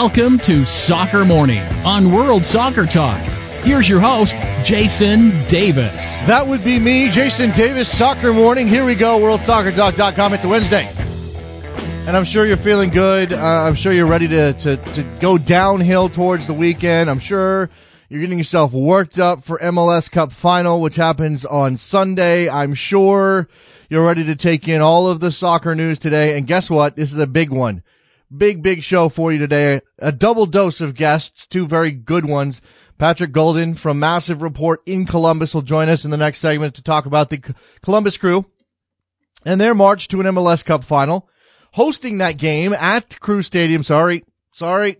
Welcome to Soccer Morning on World Soccer Talk. Here's your host, Jason Davis. That would be me, Jason Davis, Soccer Morning. Here we go, WorldSoccerTalk.com. It's a Wednesday. And I'm sure you're feeling good. Uh, I'm sure you're ready to, to, to go downhill towards the weekend. I'm sure you're getting yourself worked up for MLS Cup Final, which happens on Sunday. I'm sure you're ready to take in all of the soccer news today. And guess what? This is a big one. Big, big show for you today. A double dose of guests, two very good ones. Patrick Guldan from Massive Report in Columbus will join us in the next segment to talk about the Columbus crew and their march to an MLS Cup final. Hosting that game at Crew Stadium. Sorry. Sorry.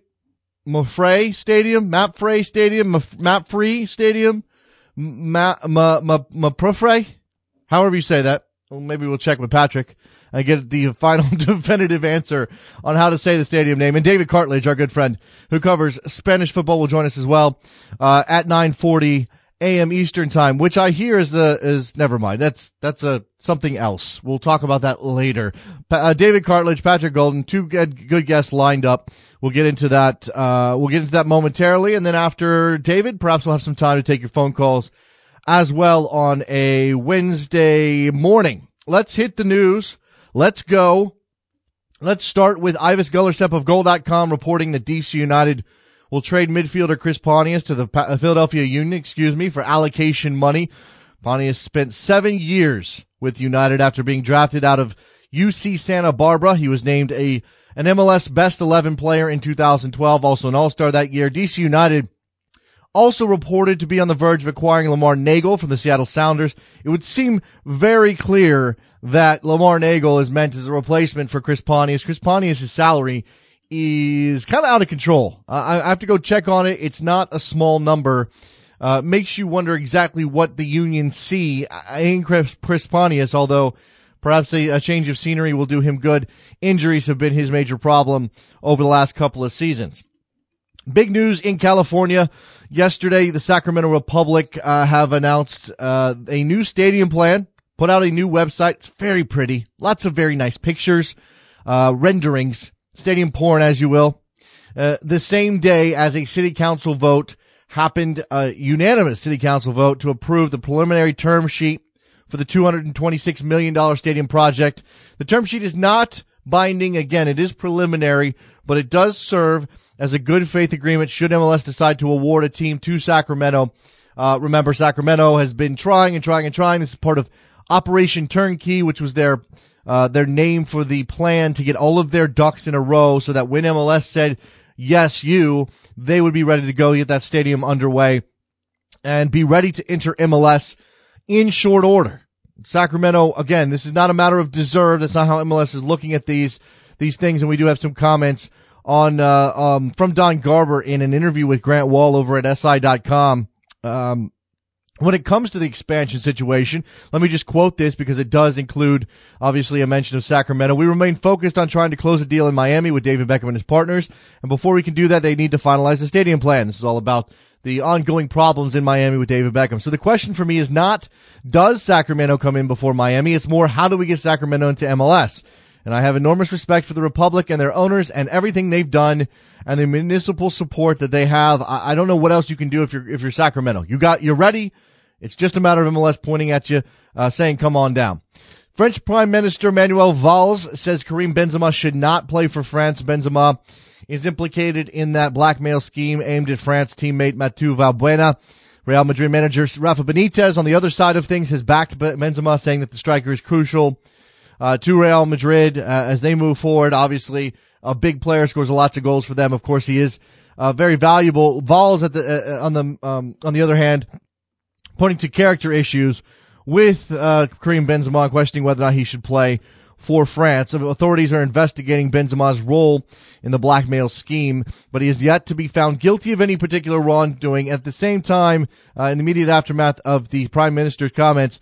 Mafre Stadium, Mapfre Stadium, Mapfree Stadium, Ma, Ma, Ma, however you say that. Well, maybe we'll check with Patrick and get the final definitive answer on how to say the stadium name. And David Cartlidge, our good friend who covers Spanish football, will join us as well uh, at 9:40 a.m. Eastern time, which I hear is the is never mind. That's that's a something else. We'll talk about that later. Uh, David Cartlidge, Patrick Guldan, two good, good guests lined up. We'll get into that. Uh, we'll get into that momentarily, and then after David, perhaps we'll have some time to take your phone calls as well on a Wednesday morning. Let's hit the news. Let's go. Let's start with Ives Galarcep of Goal.com reporting that DC United will trade midfielder Chris Pontius to the uh, Philadelphia Union, excuse me, for allocation money. Pontius spent seven years with United after being drafted out of UC Santa Barbara. He was named a an MLS Best 11 player in 2012, also an All-Star that year. DC United also reported to be on the verge of acquiring Lamar Neagle from the Seattle Sounders. It would seem very clear that Lamar Neagle is meant as a replacement for Chris Pontius. Chris Pontius' salary is kind of out of control. Uh, I have to go check on it. It's not a small number. Uh, makes you wonder exactly what the union see in Chris, Chris Pontius, although perhaps a, a change of scenery will do him good. Injuries have been his major problem over the last couple of seasons. Big news in California. Yesterday, the Sacramento Republic uh, have announced uh, a new stadium plan, put out a new website. It's very pretty. Lots of very nice pictures, uh, renderings, stadium porn, as you will. Uh, the same day as a city council vote happened, a unanimous city council vote to approve the preliminary term sheet for the $226 million stadium project. The term sheet is not binding. Again, it is preliminary, but it does serve as a good faith agreement should MLS decide to award a team to Sacramento. Uh, remember, Sacramento has been trying and trying and trying. This is part of Operation Turnkey, which was their uh, their name for the plan to get all of their ducks in a row, so that when MLS said yes, you, they would be ready to go get that stadium underway and be ready to enter MLS in short order. Sacramento, again, this is not a matter of deserve. That's not how MLS is looking at these these things, and we do have some comments on uh, um, from Don Garber in an interview with Grant Wahl over at SI.com. Um, when it comes to the expansion situation, let me just quote this because it does include obviously a mention of Sacramento. We remain focused on trying to close a deal in Miami with David Beckham and his partners. And before we can do that, they need to finalize the stadium plan. This is all about the ongoing problems in Miami with David Beckham. So the question for me is not, does Sacramento come in before Miami? It's more, how do we get Sacramento into MLS? And I have enormous respect for the Republic and their owners and everything they've done and the municipal support that they have. I, I don't know what else you can do if you're, if you're Sacramento. You got, you're ready. It's just a matter of MLS pointing at you, uh, saying, come on down. French Prime Minister Manuel Valls says Karim Benzema should not play for France. Benzema is implicated in that blackmail scheme aimed at France teammate Mathieu Valbuena. Real Madrid manager Rafa Benitez on the other side of things has backed Benzema saying that the striker is crucial uh, to Real Madrid uh, as they move forward. Obviously, a big player scores lots of goals for them. Of course, he is uh, very valuable. Valls at the uh, uh, on the um, on the other hand, pointing to character issues with uh, Karim Benzema, questioning whether or not he should play for France. Authorities are investigating Benzema's role in the blackmail scheme, but he is yet to be found guilty of any particular wrongdoing. At the same time, uh, in the immediate aftermath of the Prime Minister's comments,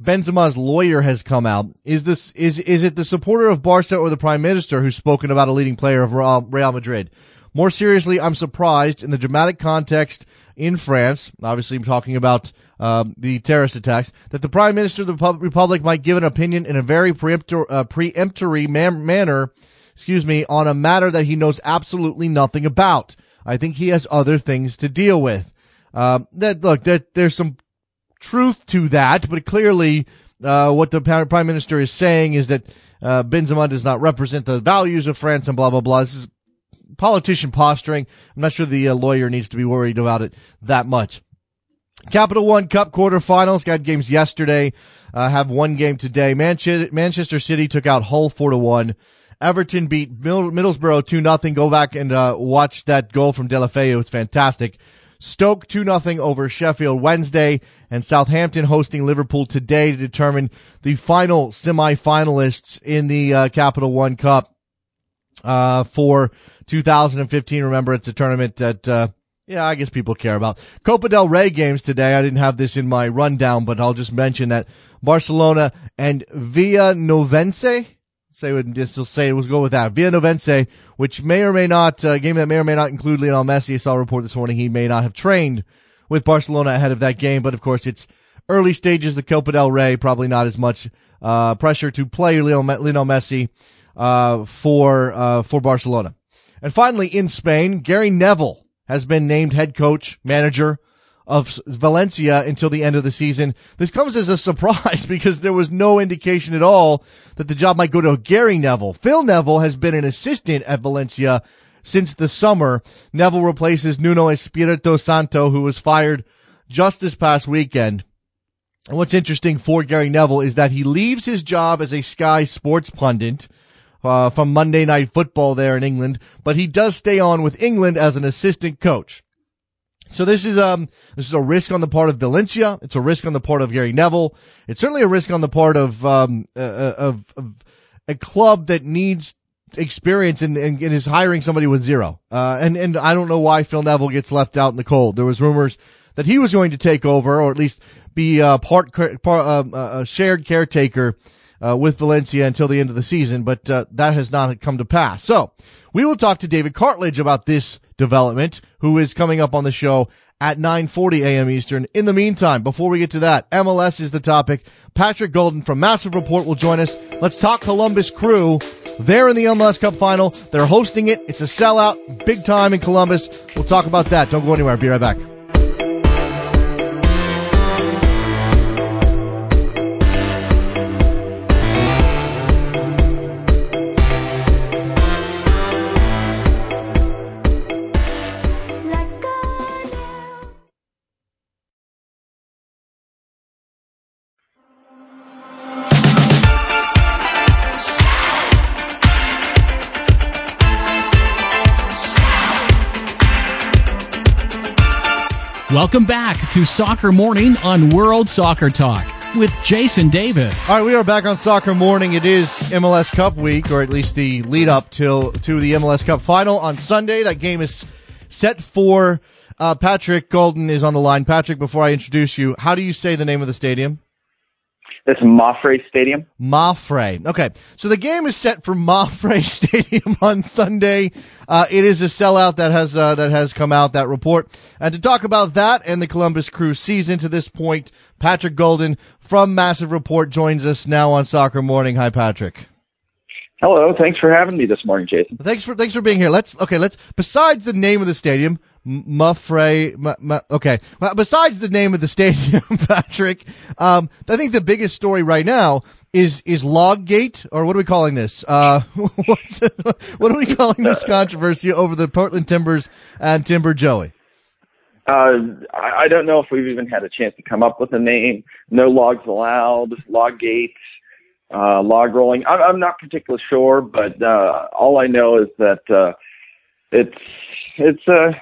Benzema's lawyer has come out. Is this is is it the supporter of Barca or the prime minister who's spoken about a leading player of Real Madrid? More seriously, I'm surprised in the dramatic context in France. Obviously, I'm talking about um, the terrorist attacks. That the prime minister of the Republic might give an opinion in a very preemptor, uh, preemptory man- manner, excuse me, on a matter that he knows absolutely nothing about. I think he has other things to deal with. Uh, that look, that there's some truth to that, but clearly, uh, what the prime minister is saying is that uh, Benzema does not represent the values of France and blah blah blah. This is politician posturing. I'm not sure the uh, lawyer needs to be worried about it that much. Capital One Cup quarterfinals got games yesterday. Uh, have one game today. Manchester, Manchester City took out Hull four to one. Everton beat Middlesbrough two nothing. Go back and uh, watch that goal from Deulofeu. It's fantastic. Stoke 2 0 over Sheffield Wednesday, and Southampton hosting Liverpool today to determine the final semi-finalists in the uh, Capital One Cup uh, for 2015. Remember, it's a tournament that, uh, yeah, I guess people care about. Copa del Rey games today. I didn't have this in my rundown, but I'll just mention that Barcelona and Villanovense say would just say we'll go with that. Villanovense, which may or may not uh, game that may or may not include Lionel Messi. I saw a report this morning he may not have trained with Barcelona ahead of that game, but of course it's early stages of Copa del Rey. Probably not as much uh, pressure to play Lionel Messi uh, for uh, for Barcelona. And finally, in Spain, Gary Neville has been named head coach manager of Valencia until the end of the season. This comes as a surprise because there was no indication at all that the job might go to Gary Neville. Phil Neville has been an assistant at Valencia since the summer. Neville replaces Nuno Espirito Santo, who was fired just this past weekend. And what's interesting for Gary Neville is that he leaves his job as a Sky Sports pundit uh, from Monday Night Football there in England, but he does stay on with England as an assistant coach. So this is um this is a risk on the part of Valencia. It's a risk on the part of Gary Neville. It's certainly a risk on the part of um uh, uh of, of a club that needs experience and, and, is hiring somebody with zero. Uh and and I don't know why Phil Neville gets left out in the cold. There was rumors that he was going to take over or at least be uh, part, part um, uh, a shared caretaker uh, with Valencia until the end of the season, but uh, that has not come to pass. So we will talk to David Cartlidge about this development, who is coming up on the show at 9:40 a.m. Eastern. In the meantime, before we get to that, MLS is the topic. Patrick Guldan from Massive Report will join us. Let's talk Columbus Crew. They're in the MLS Cup final. They're hosting it. It's a sellout, big time in Columbus. We'll talk about that. Don't go anywhere. Be right back. Welcome back to Soccer Morning on World Soccer Talk with Jason Davis. All right, we are back on Soccer Morning. It is MLS Cup week, or at least the lead up till to the MLS Cup final on Sunday. That game is set for uh, Patrick Guldan is on the line. Patrick, before I introduce you, how do you say the name of the stadium? It's Mapfre Stadium. Mapfre. Okay. So the game is set for Mapfre Stadium on Sunday. Uh, it is a sellout that has, uh, that has come out, that report. And to talk about that and the Columbus Crew season to this point, Patrick Guldan from Massive Report joins us now on Soccer Morning. Hi, Patrick. Hello. Thanks for having me this morning, Jason. Thanks for, thanks for being here. Let's, okay, let's, besides the name of the stadium, Muffray. okay. Well, besides the name of the stadium, Patrick, um, I think the biggest story right now is is Loggate, or what are we calling this? Uh, what are we calling this controversy over the Portland Timbers and Timber Joey? Uh, I, don't know if we've even had a chance to come up with a name. No logs allowed. Log gates. Uh, log rolling. I'm, I'm not particularly sure, but uh, all I know is that uh, it's it's a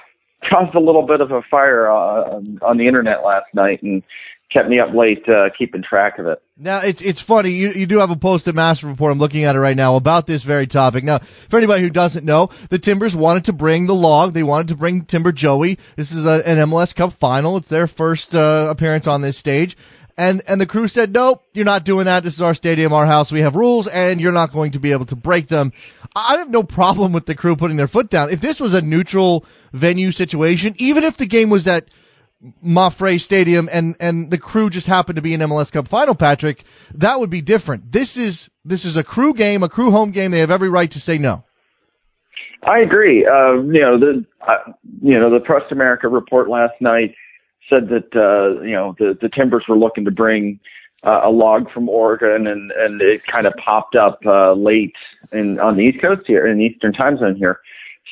caused a little bit of a fire uh, on the internet last night and kept me up late uh, keeping track of it. Now it's it's funny you you do have a post at Massive Report. I'm looking at it right now about this very topic. Now, for anybody who doesn't know, the Timbers wanted to bring the log. They wanted to bring Timber Joey. This is a, an MLS Cup final. It's their first uh, appearance on this stage. And, and the crew said, nope, you're not doing that. This is our stadium, our house. We have rules and you're not going to be able to break them. I have no problem with the crew putting their foot down. If this was a neutral venue situation, even if the game was at Mapfre Stadium and, and the crew just happened to be an MLS Cup final, Patrick, that would be different. This is, this is a crew game, a crew home game. They have every right to say no. I agree. Uh, you know the uh, you know the Trust America report last night said that uh, you know the the Timbers were looking to bring uh, a log from Oregon, and and it kind of popped up uh, late in on the East Coast here in the Eastern Time Zone here.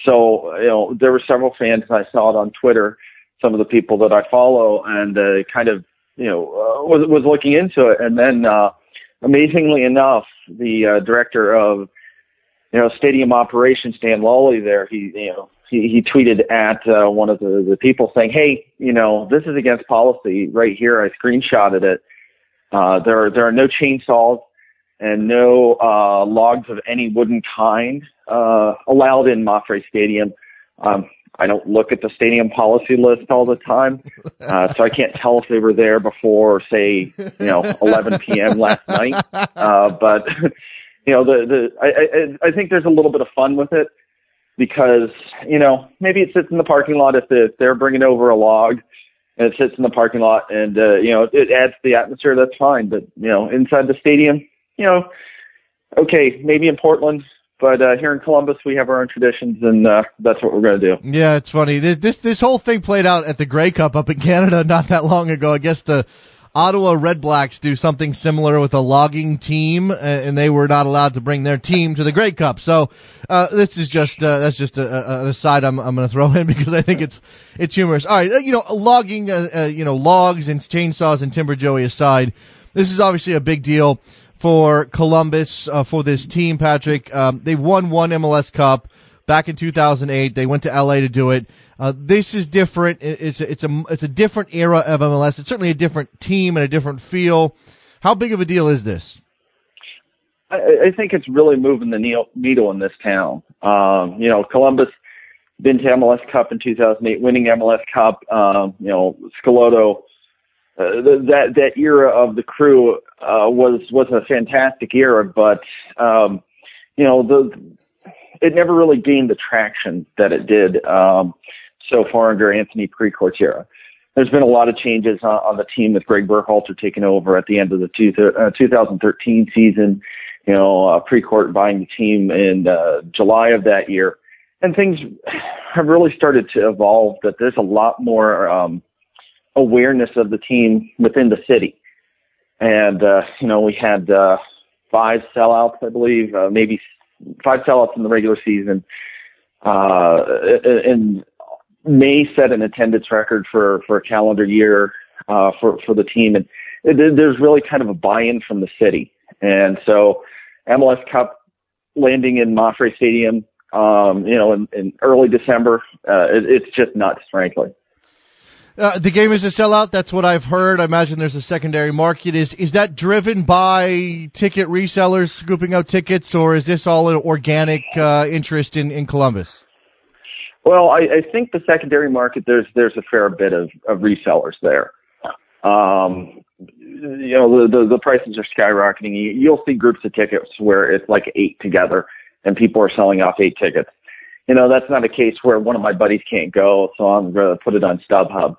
So you know there were several fans. I saw it on Twitter. Some of the people that I follow, and uh, kind of you know uh, was was looking into it, and then uh, amazingly enough, the uh, director of you know stadium operations, Dan Lawley, there he you know he, he tweeted at uh, one of the, the people saying, "Hey, you know, this is against policy right here. I screenshotted it. Uh, there are there are no chainsaws and no uh, logs of any wooden kind uh, allowed in Mapfre Stadium. Um, I don't look at the stadium policy list all the time, uh, so I can't tell if they were there before, say, you know, 11 p.m. last night. Uh, but you know, the the I, I I think there's a little bit of fun with it because you know maybe it sits in the parking lot if, the, if they're bringing over a log and it sits in the parking lot and uh, you know it adds to the atmosphere. That's fine, but you know inside the stadium, you know, okay, maybe in Portland. But uh, here in Columbus, we have our own traditions, and uh, that's what we're going to do. Yeah, it's funny. This this whole thing played out at the Grey Cup up in Canada not that long ago. I guess the Ottawa Redblacks do something similar with a logging team, and they were not allowed to bring their team to the Grey Cup. So uh, this is just uh, that's just a, an aside I'm, I'm going to throw in because I think it's it's humorous. All right, uh, you know, logging, uh, uh, you know, logs and chainsaws and timber joey aside, this is obviously a big deal for Columbus uh, for this team. Patrick, um, they won one MLS Cup back in 2008. They went to LA to do it. Uh, this is different. It's a, it's a it's a different era of MLS. It's certainly a different team and a different feel. How big of a deal is this? I, I think it's really moving the needle in this town. Um, you know, Columbus been to MLS Cup in 2008, winning MLS Cup. Um, you know, Schelotto. Uh, that that era of the crew uh, was was a fantastic era, but um, you know the it never really gained the traction that it did. Um, so far under Anthony Precourt's era. There's been a lot of changes on, on the team with Greg Berhalter taking over at the end of the two, uh, 2013 season. You know, uh, Precourt buying the team in uh, July of that year, and things have really started to evolve. That there's a lot more um, awareness of the team within the city, and uh, you know, we had uh, five sellouts, I believe, uh, maybe five sellouts in the regular season. Uh, may set an attendance record for for a calendar year uh, for for the team, and it, there's really kind of a buy-in from the city, and so MLS Cup landing in Mapfre Stadium, um, you know, in, in early December, uh, it, it's just nuts, frankly. Uh, the game is a sellout. That's what I've heard. I imagine there's a secondary market. Is is that driven by ticket resellers scooping out tickets, or is this all an organic uh, interest in, in Columbus? Well, I, I think the secondary market there's there's a fair bit of, of resellers there. Um, you know, the, the, the prices are skyrocketing. You'll see groups of tickets where it's like eight together, and people are selling off eight tickets. You know, that's not a case where one of my buddies can't go, so I'm to put it on StubHub.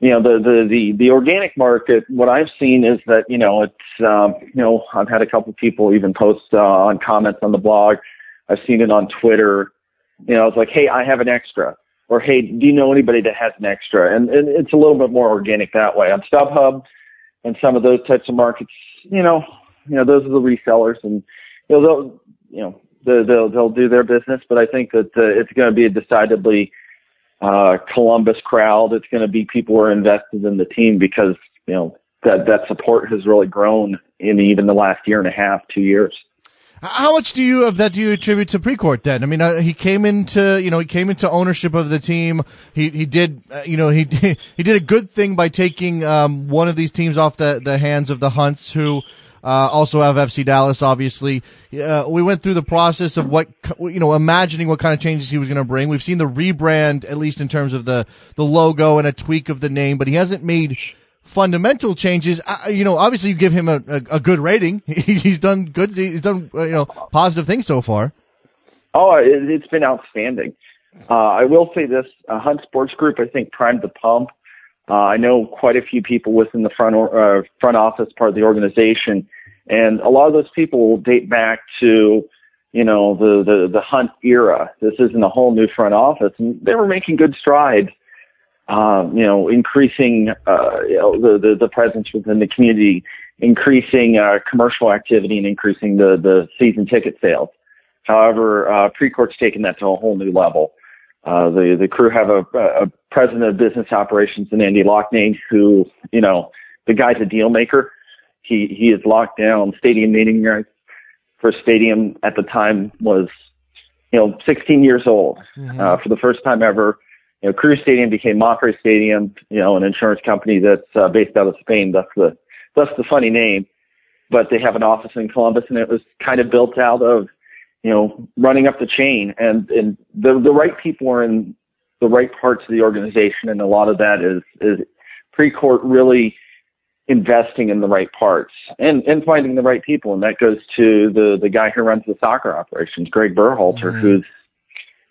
You know, the, the, the, the organic market, what I've seen is that, you know, it's, um, you know, I've had a couple people even post uh, on comments on the blog. I've seen it on Twitter you know, it's like, hey, I have an extra, or hey, do you know anybody that has an extra? And, and it's a little bit more organic that way. On StubHub and some of those types of markets, you know, you know, those are the resellers, and you know, they'll, you know, they'll they'll, they'll do their business. But I think that uh, it's going to be a decidedly uh, Columbus crowd. It's going to be people who are invested in the team because you know that that support has really grown in even the last year and a half, two years. How much do you of that do you attribute to Precourt then? I mean, uh, he came into you know he came into ownership of the team. He he did uh, you know he he did a good thing by taking um, one of these teams off the the hands of the Hunts who. Uh, also have FC Dallas, obviously. Uh, we went through the process of what, you know, imagining what kind of changes he was going to bring. We've seen the rebrand, at least in terms of the, the logo and a tweak of the name, but he hasn't made fundamental changes, you know, obviously you give him a, a, a good rating. he's done good. He's done, uh, you know, positive things so far. Oh, it, has been outstanding. Uh, I will say this, uh, Hunt Sports Group, I think primed the pump. Uh, I know quite a few people within the front, or, uh, front office part of the organization, and a lot of those people will date back to you know, the, the, the Hunt era. This isn't a whole new front office. And they were making good strides, um, you know, increasing, uh, you know, the, the, the presence within the community, increasing, uh, commercial activity and increasing the, the season ticket sales. However, uh, Precourt's taken that to a whole new level. Uh, the, the crew have a, a president of business operations in Andy Loughnane who, you know, the guy's a deal maker. He, he has locked down stadium meeting rights for stadium at the time was, you know, 16 years old. Mm-hmm. Uh, for the first time ever, you know, Crew Stadium became Mapfre Stadium, you know, an insurance company that's uh, based out of Spain. That's the, that's the funny name. But they have an office in Columbus and it was kind of built out of, you know, running up the chain and, and the, the right people are in the right parts of the organization. And a lot of that is, is Precourt really investing in the right parts and, and finding the right people. And that goes to the, the guy who runs the soccer operations, Greg Berhalter, mm-hmm. who's,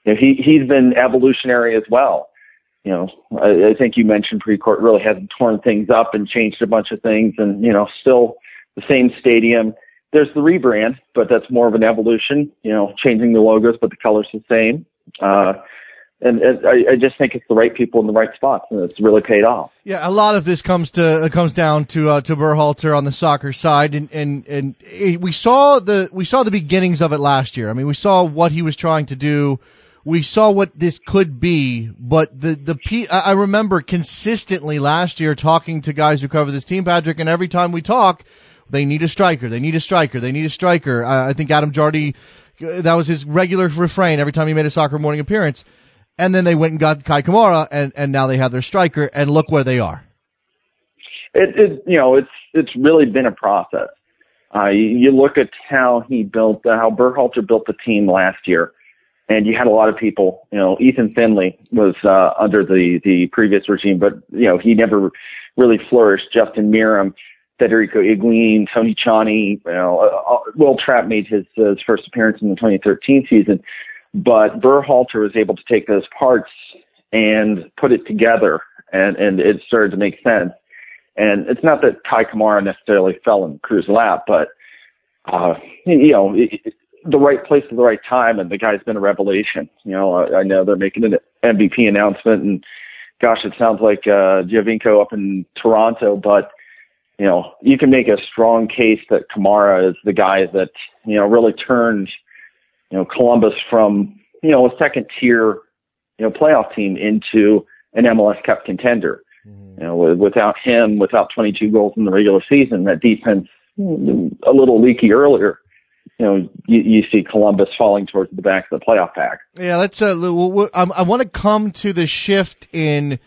you know, he, he's been evolutionary as well. You know, I, I think you mentioned Precourt really hasn't torn things up and changed a bunch of things and, you know, still the same stadium. There's the rebrand, but that's more of an evolution, you know, changing the logos, but the color's the same. Uh, and, I, just think it's the right people in the right spots, and it's really paid off. Yeah, a lot of this comes to comes down to uh, to Berhalter on the soccer side, and and and we saw the we saw the beginnings of it last year. I mean, we saw what he was trying to do. We saw what this could be, but the the P, I remember consistently last year talking to guys who cover this team, Patrick, and every time we talk, they need a striker, they need a striker, they need a striker. I, I think Adam Jardy, that was his regular refrain every time he made a soccer morning appearance and then they went and got Kei Kamara, and and now they have their striker, and look where they are. It, it you know it's it's really been a process. Uh, you, look at how he built, uh, how Berhalter built the team last year, and you had a lot of people. You know, Ethan Finlay was uh, under the the previous regime, but you know he never really flourished. Justin Meram, Federico Higuain, Tony Tchani. you know, uh, uh, Wil Trapp made his, uh, his first appearance in the 2013 season. But Berhalter was able to take those parts and put it together, and and it started to make sense. And it's not that Kei Kamara necessarily fell in Crew's lap, but uh, you know, it, the right place at the right time, and the guy's been a revelation. You know, I, I know they're making an MVP announcement, and gosh, it sounds like uh, Giovinco up in Toronto, but you know, you can make a strong case that Kamara is the guy that you know really turned you know, Columbus from, you know, a second tier, you know, playoff team into an MLS Cup contender. Mm-hmm. You know, without him, without 22 goals in the regular season, that defense a little leaky earlier. You know, you, you see Columbus falling towards the back of the playoff pack. Yeah, let's. Uh, I want to come to the shift in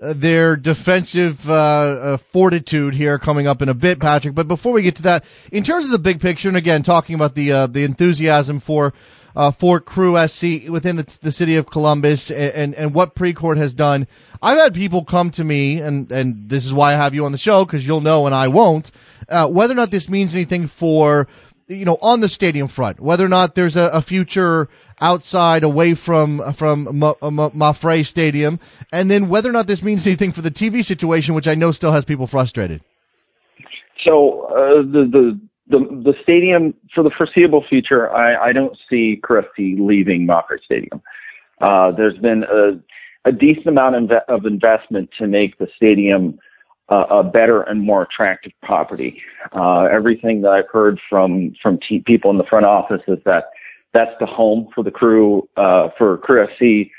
uh, their defensive uh, uh, fortitude here coming up in a bit, Patrick. But before we get to that, in terms of the big picture, and again talking about the uh, the enthusiasm for uh, for Crew SC within the, the city of Columbus and, and, and what Precourt has done, I've had people come to me, and and this is why I have you on the show because you'll know and I won't, uh, whether or not this means anything for you know on the stadium front, whether or not there's a, a future outside away from from Mapfre Stadium, and then whether or not this means anything for the TV situation, which I know still has people frustrated. So uh, the the the the stadium for the foreseeable future, I, I don't see Cressy leaving Mapfre Stadium. Uh, there's been a, a decent amount of investment to make the stadium uh, a better and more attractive property. Uh, everything that I've heard from from people in the front office is that that's the home for the crew, uh, for Crew FC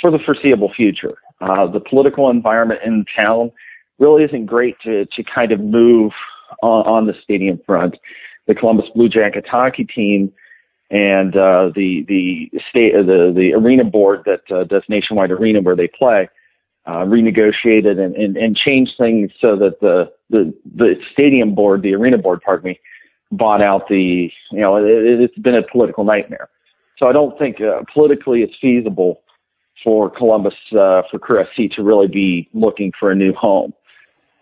for the foreseeable future. Uh, the political environment in town really isn't great to, to kind of move on, on the stadium front. The Columbus Blue Jackets hockey team and uh, the the state uh, the the arena board that uh, does Nationwide Arena where they play uh, renegotiated and, and and changed things so that the the the stadium board, the arena board, pardon me, bought out the, you know, it, it's been a political nightmare. So I don't think uh, politically it's feasible for Columbus, uh, for Crew FC to really be looking for a new home.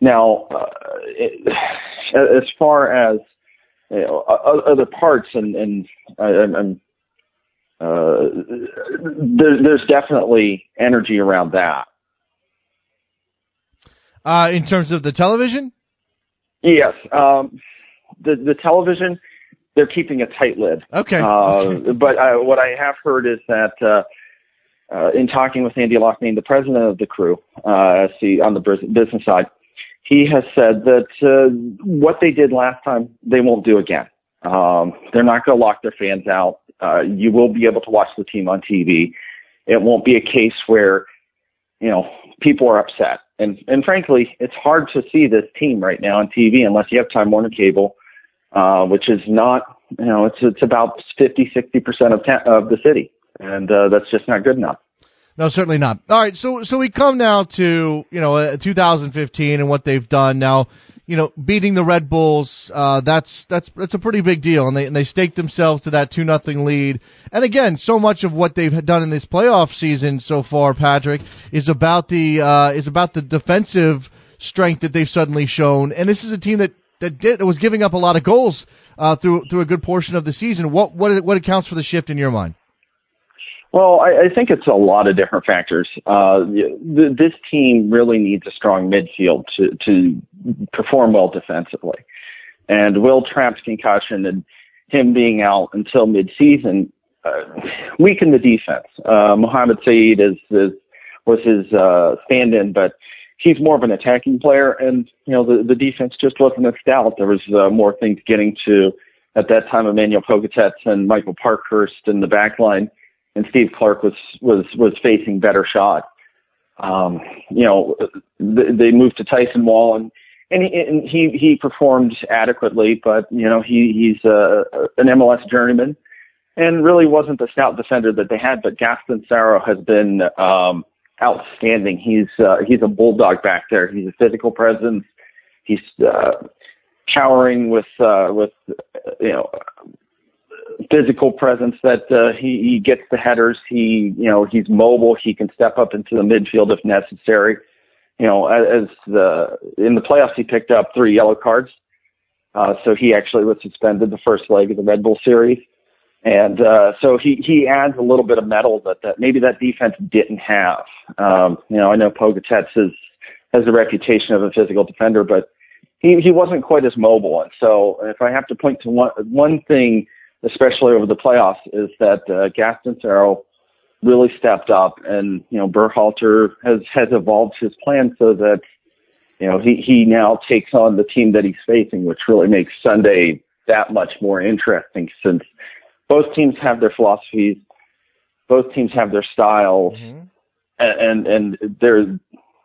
Now, uh, it, as far as you know, other parts, and, and I, I'm, uh, there, there's definitely energy around that. Uh, in terms of the television? Yes. Um, the the television they're keeping a tight lid. Okay. Uh, but uh, what I have heard is that uh, uh, in talking with Andy Loughnane, the president of the crew, uh, see on the business side, he has said that uh, what they did last time they won't do again. Um, they're not going to lock their fans out. Uh, you will be able to watch the team on TV. It won't be a case where you know people are upset. And and frankly, it's hard to see this team right now on TV unless you have Time Warner Cable, uh, which is not you know it's it's about 50 60 percent of ta- of the city, and uh, that's just not good enough. No, certainly not. All right, so so we come now to you know uh, 2015 and what they've done now. You know, beating the Red Bulls, uh, that's that's that's a pretty big deal, and they and they staked themselves to that two nothing lead. And again, so much of what they've done in this playoff season so far, Patrick, is about the uh, is about the defensive strength that they've suddenly shown. And this is a team that that did was giving up a lot of goals uh, through through a good portion of the season. What what what accounts for the shift in your mind? Well, I, I think it's a lot of different factors. Uh, th- this team really needs a strong midfield to, to perform well defensively. And Wil Trapp's concussion and him being out until midseason uh, weakened the defense. Uh, Mohammed Saeid is, is was his uh, stand-in, but he's more of an attacking player, and you know the the defense just wasn't as stout. There was uh, more things getting to at that time. Emmanuel Pogatetz and Michael Parkhurst in the back line and Steve Clark was was was facing better shots. Um, you know, they moved to Tyson Wahl and and he, and he he performed adequately, but you know he he's a, an MLS journeyman and really wasn't the stout defender that they had. But Gaston Sauro has been um, outstanding. He's uh, he's a bulldog back there. He's a physical presence. He's uh, powering with uh, with you know physical presence that uh, he, he gets the headers. He, you know, he's mobile. He can step up into the midfield if necessary. You know, as the in the playoffs, he picked up three yellow cards. Uh, so he actually was suspended the first leg of the Red Bull series. And uh, so he he adds a little bit of metal that, that maybe that defense didn't have. Um, you know, I know Pogatetz has has a reputation of a physical defender, but he he wasn't quite as mobile. And so if I have to point to one one thing especially over the playoffs, is that uh, Gaston Sauro really stepped up, and you know Berhalter has has evolved his plan so that you know he he now takes on the team that he's facing, which really makes Sunday that much more interesting since both teams have their philosophies, both teams have their styles, mm-hmm. and and, and there's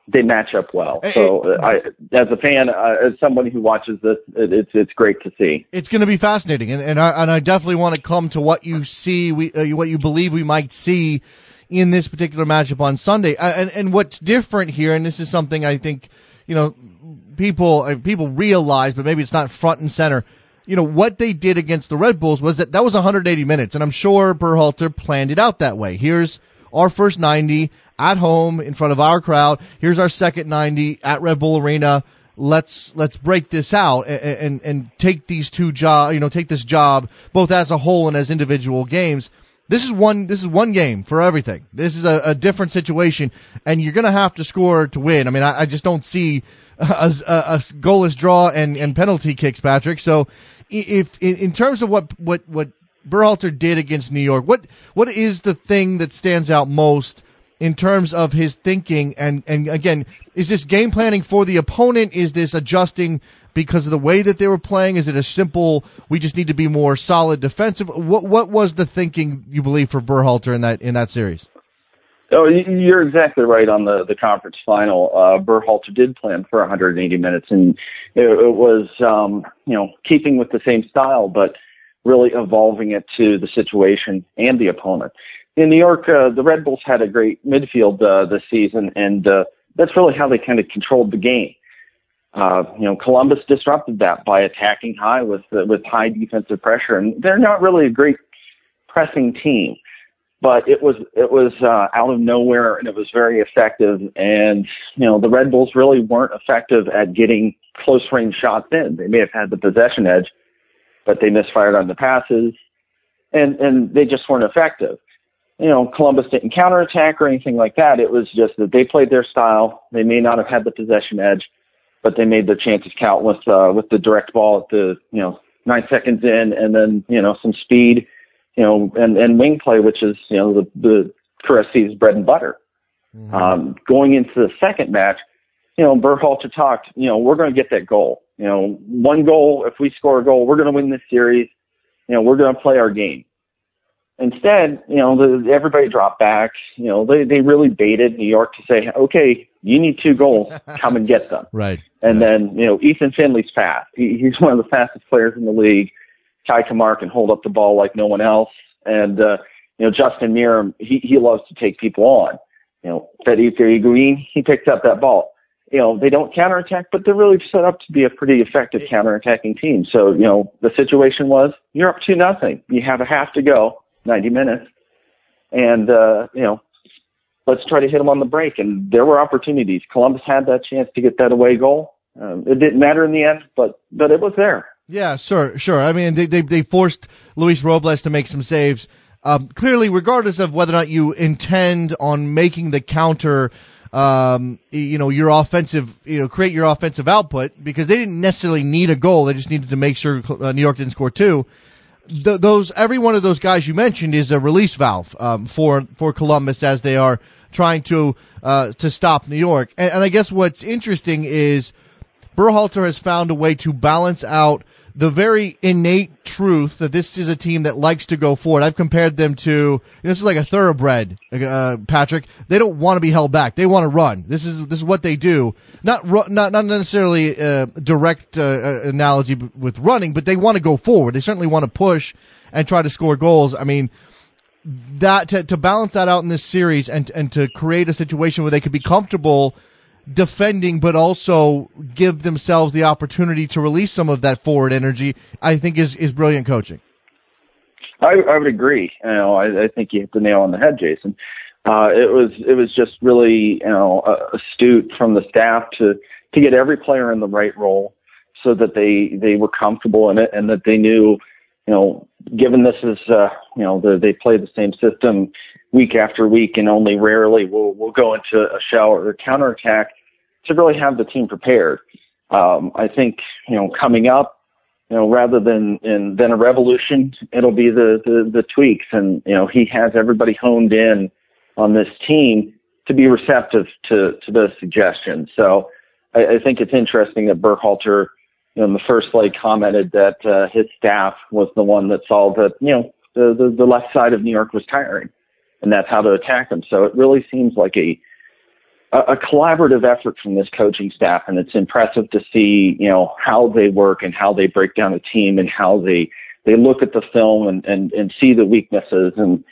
they match up well. So I, as a fan, uh, as somebody who watches this, it, it's it's great to see. It's going to be fascinating, and and I, and I definitely want to come to what you see, we uh, what you believe we might see in this particular matchup on Sunday, uh, and and what's different here, and this is something I think you know people uh, people realize, but maybe it's not front and center. You know what they did against the Red Bulls was that that was 180 minutes, and I'm sure Berhalter planned it out that way. Here's our first 90 at home in front of our crowd. Here's our second 90 at Red Bull Arena. Let's let's break this out and and, and take these two job you know take this job both as a whole and as individual games. This is one this is one game for everything. This is a, a different situation, and you're gonna have to score to win. I mean, I, I just don't see a, a, a goalless draw and, and penalty kicks, Patrick. So, if in, in terms of what what what Berhalter did against New York, what what is the thing that stands out most in terms of his thinking? And and again is this game planning for the opponent? Is this adjusting because of the way that they were playing? Is it a simple we just need to be more solid defensive? What what was the thinking you believe for Berhalter in that in that series? Oh, you're exactly right on the the conference final. Uh, Berhalter did plan for 180 minutes, and it, it was um, you know keeping with the same style, but really evolving it to the situation and the opponent in New York, uh, the Red Bulls had a great midfield uh, this season, and uh, that's really how they kind of controlled the game. Uh, you know, Columbus disrupted that by attacking high with uh, with high defensive pressure, and they're not really a great pressing team, but it was it was uh, out of nowhere, and it was very effective. And you know, the Red Bulls really weren't effective at getting close range shots in. They may have had the possession edge, but they misfired on the passes, and and they just weren't effective you know, Columbus didn't counterattack or anything like that. It was just that they played their style. They may not have had the possession edge, but they made their chances count with uh, with the direct ball at the you know nine seconds in, and then you know some speed, you know, and and wing play, which is you know the the Cressy's bread and butter. Mm-hmm. Um, going into the second match, you know, Berhalter talked, you know, we're going to get that goal. You know, one goal, if we score a goal, we're going to win this series. You know, we're going to play our game. Instead, you know, the, everybody dropped back. You know, they, they really baited New York to say, okay, you need two goals, come and get them. right. And yeah. then, you know, Ethan Finlay's fast. He, he's one of the fastest players in the league. Kei Kamara can hold up the ball like no one else. And, uh, you know, Justin Meram, he, he loves to take people on. You know, Federico Higuain, he picks up that ball. You know, they don't counterattack, but they're really set up to be a pretty effective counterattacking team. So, you know, the situation was you're up to nothing. You have a half to go 90 minutes. And, uh, you know, let's try to hit them on the break. And there were opportunities. Columbus had that chance to get that away goal. Um, it didn't matter in the end, but, but it was there. Yeah, sure, sure. I mean, they, they, they forced Luis Robles to make some saves. Um, clearly, regardless of whether or not you intend on making the counter, um, you know, your offensive, you know, create your offensive output because they didn't necessarily need a goal. They just needed to make sure uh, New York didn't score two th- those every one of those guys you mentioned is a release valve um, for for Columbus as they are trying to uh, to stop New York. And, and I guess what's interesting is Berhalter has found a way to balance out the very innate truth that this is a team that likes to go forward. I've compared them to this is like a thoroughbred, uh, Patrick. They don't want to be held back. They want to run. This is this is what they do. Not ru- not not necessarily uh, direct uh, uh, analogy with running, but they want to go forward. They certainly want to push and try to score goals. I mean, that to, to balance that out in this series and and to create a situation where they could be comfortable defending, but also give themselves the opportunity to release some of that forward energy, I think is, is brilliant coaching. I, I would agree. You know, I, I think you hit the nail on the head, Jason. Uh, it was it was just really you know astute from the staff to to get every player in the right role so that they they were comfortable in it and that they knew you know given this is uh, you know the, they play the same system week after week, and only rarely will we'll go into a shell or counterattack to really have the team prepared. Um, I think you know coming up, you know rather than in, than a revolution, it'll be the, the the tweaks, and you know he has everybody honed in on this team to be receptive to to those suggestions. So I, I think it's interesting that Berhalter, you know, in the first leg commented that uh, his staff was the one that saw that you know the, the the left side of New York was tiring and that's how to attack them. So it really seems like a a collaborative effort from this coaching staff, and it's impressive to see you know how they work and how they break down a team and how they they look at the film and and, and see the weaknesses and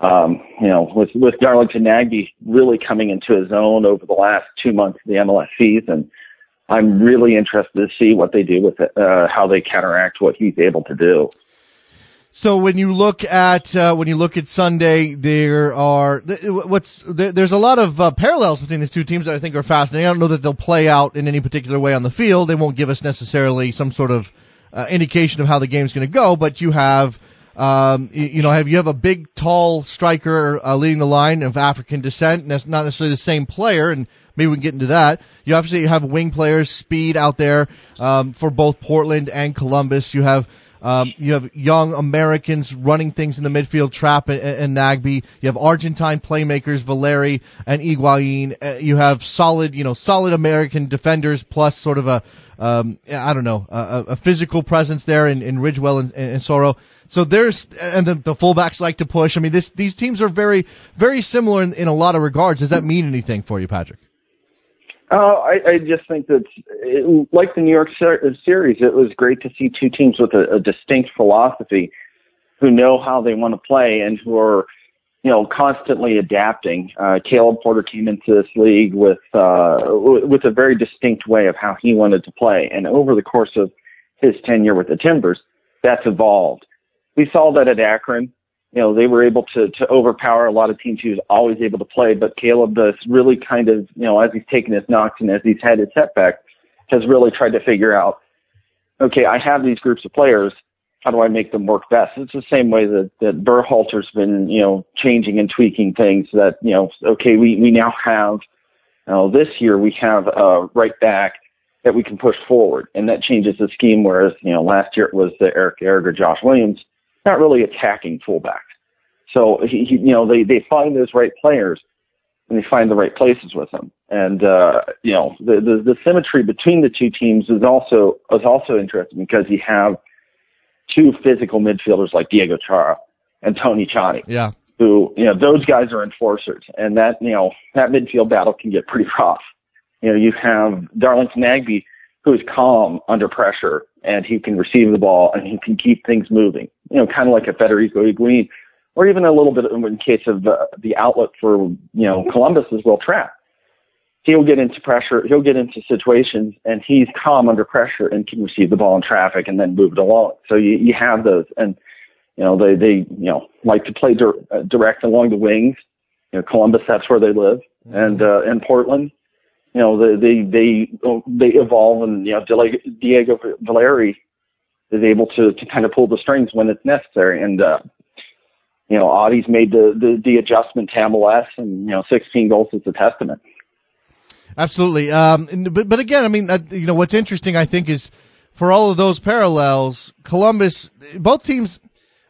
um, you know with with Darlington Nagbe really coming into his own over the last two months of the MLS season. I'm really interested to see what they do with it, uh, how they counteract what he's able to do. So when you look at uh, when you look at Sunday, there are what's there, there's a lot of uh, parallels between these two teams that I think are fascinating. I don't know that they'll play out in any particular way on the field. They won't give us necessarily some sort of uh, indication of how the game's going to go. But you have um, you, you, know have you have a big tall striker uh, leading the line of African descent, and that's not necessarily the same player, and maybe we can get into that. You obviously have wing players, speed out there um, for both Portland and Columbus. You have um, you have young Americans running things in the midfield, Trapp and, and Nagbe. You have Argentine playmakers, Valeri and Higuain. Uh, you have solid, you know, solid American defenders plus sort of a, um, I don't know, a, a, physical presence there in, in Ridgewell and, and, Sauro. So there's, and the, the fullbacks like to push. I mean, this, these teams are very, very similar in, in a lot of regards. Does that mean anything for you, Patrick? Uh, I, I just think that, it, like the New York ser- series, it was great to see two teams with a, a distinct philosophy, who know how they want to play and who are, you know, constantly adapting. Uh, Caleb Porter came into this league with uh, with a very distinct way of how he wanted to play, and over the course of his tenure with the Timbers, that's evolved. We saw that at Akron you know, they were able to, to overpower a lot of teams he was always able to play. But Caleb does really kind of, you know, as he's taken his knocks and as he's had his setbacks, has really tried to figure out, okay, I have these groups of players. How do I make them work best? It's the same way that, that Berhalter's been, you know, changing and tweaking things that, you know, okay, we, we now have, you know, this year we have a right back that we can push forward, and that changes the scheme. Whereas you know last year it was the Eric or Josh Williams, not really attacking fullbacks. So he, he, you know they they find those right players and they find the right places with them. And uh, you know the, the the symmetry between the two teams is also is also interesting because you have two physical midfielders like Diego Chara and Tony Tchani. Yeah. Who you know those guys are enforcers, and that you know that midfield battle can get pretty rough. You know you have Darlington Nagbe who is calm under pressure and he can receive the ball and he can keep things moving. You know, kind of like a Federico Higuain, or even a little bit in case of uh, the outlet for you know Columbus is Wil Trapp. He'll get into pressure. He'll get into situations, and he's calm under pressure and can receive the ball in traffic and then move it along. So you you have those, and you know they they you know like to play dir- uh, direct along the wings. You know, Columbus, that's where they live, mm-hmm. and uh, in Portland, you know they they they they evolve, and you know Diego Valeri is able to to kind of pull the strings when it's necessary, and uh, you know, Adi's made the, the, the adjustment to MLS, and you know, 16 goals is a testament. Absolutely. Um, but but again, I mean, uh, you know, what's interesting, I think, is for all of those parallels, Columbus, both teams,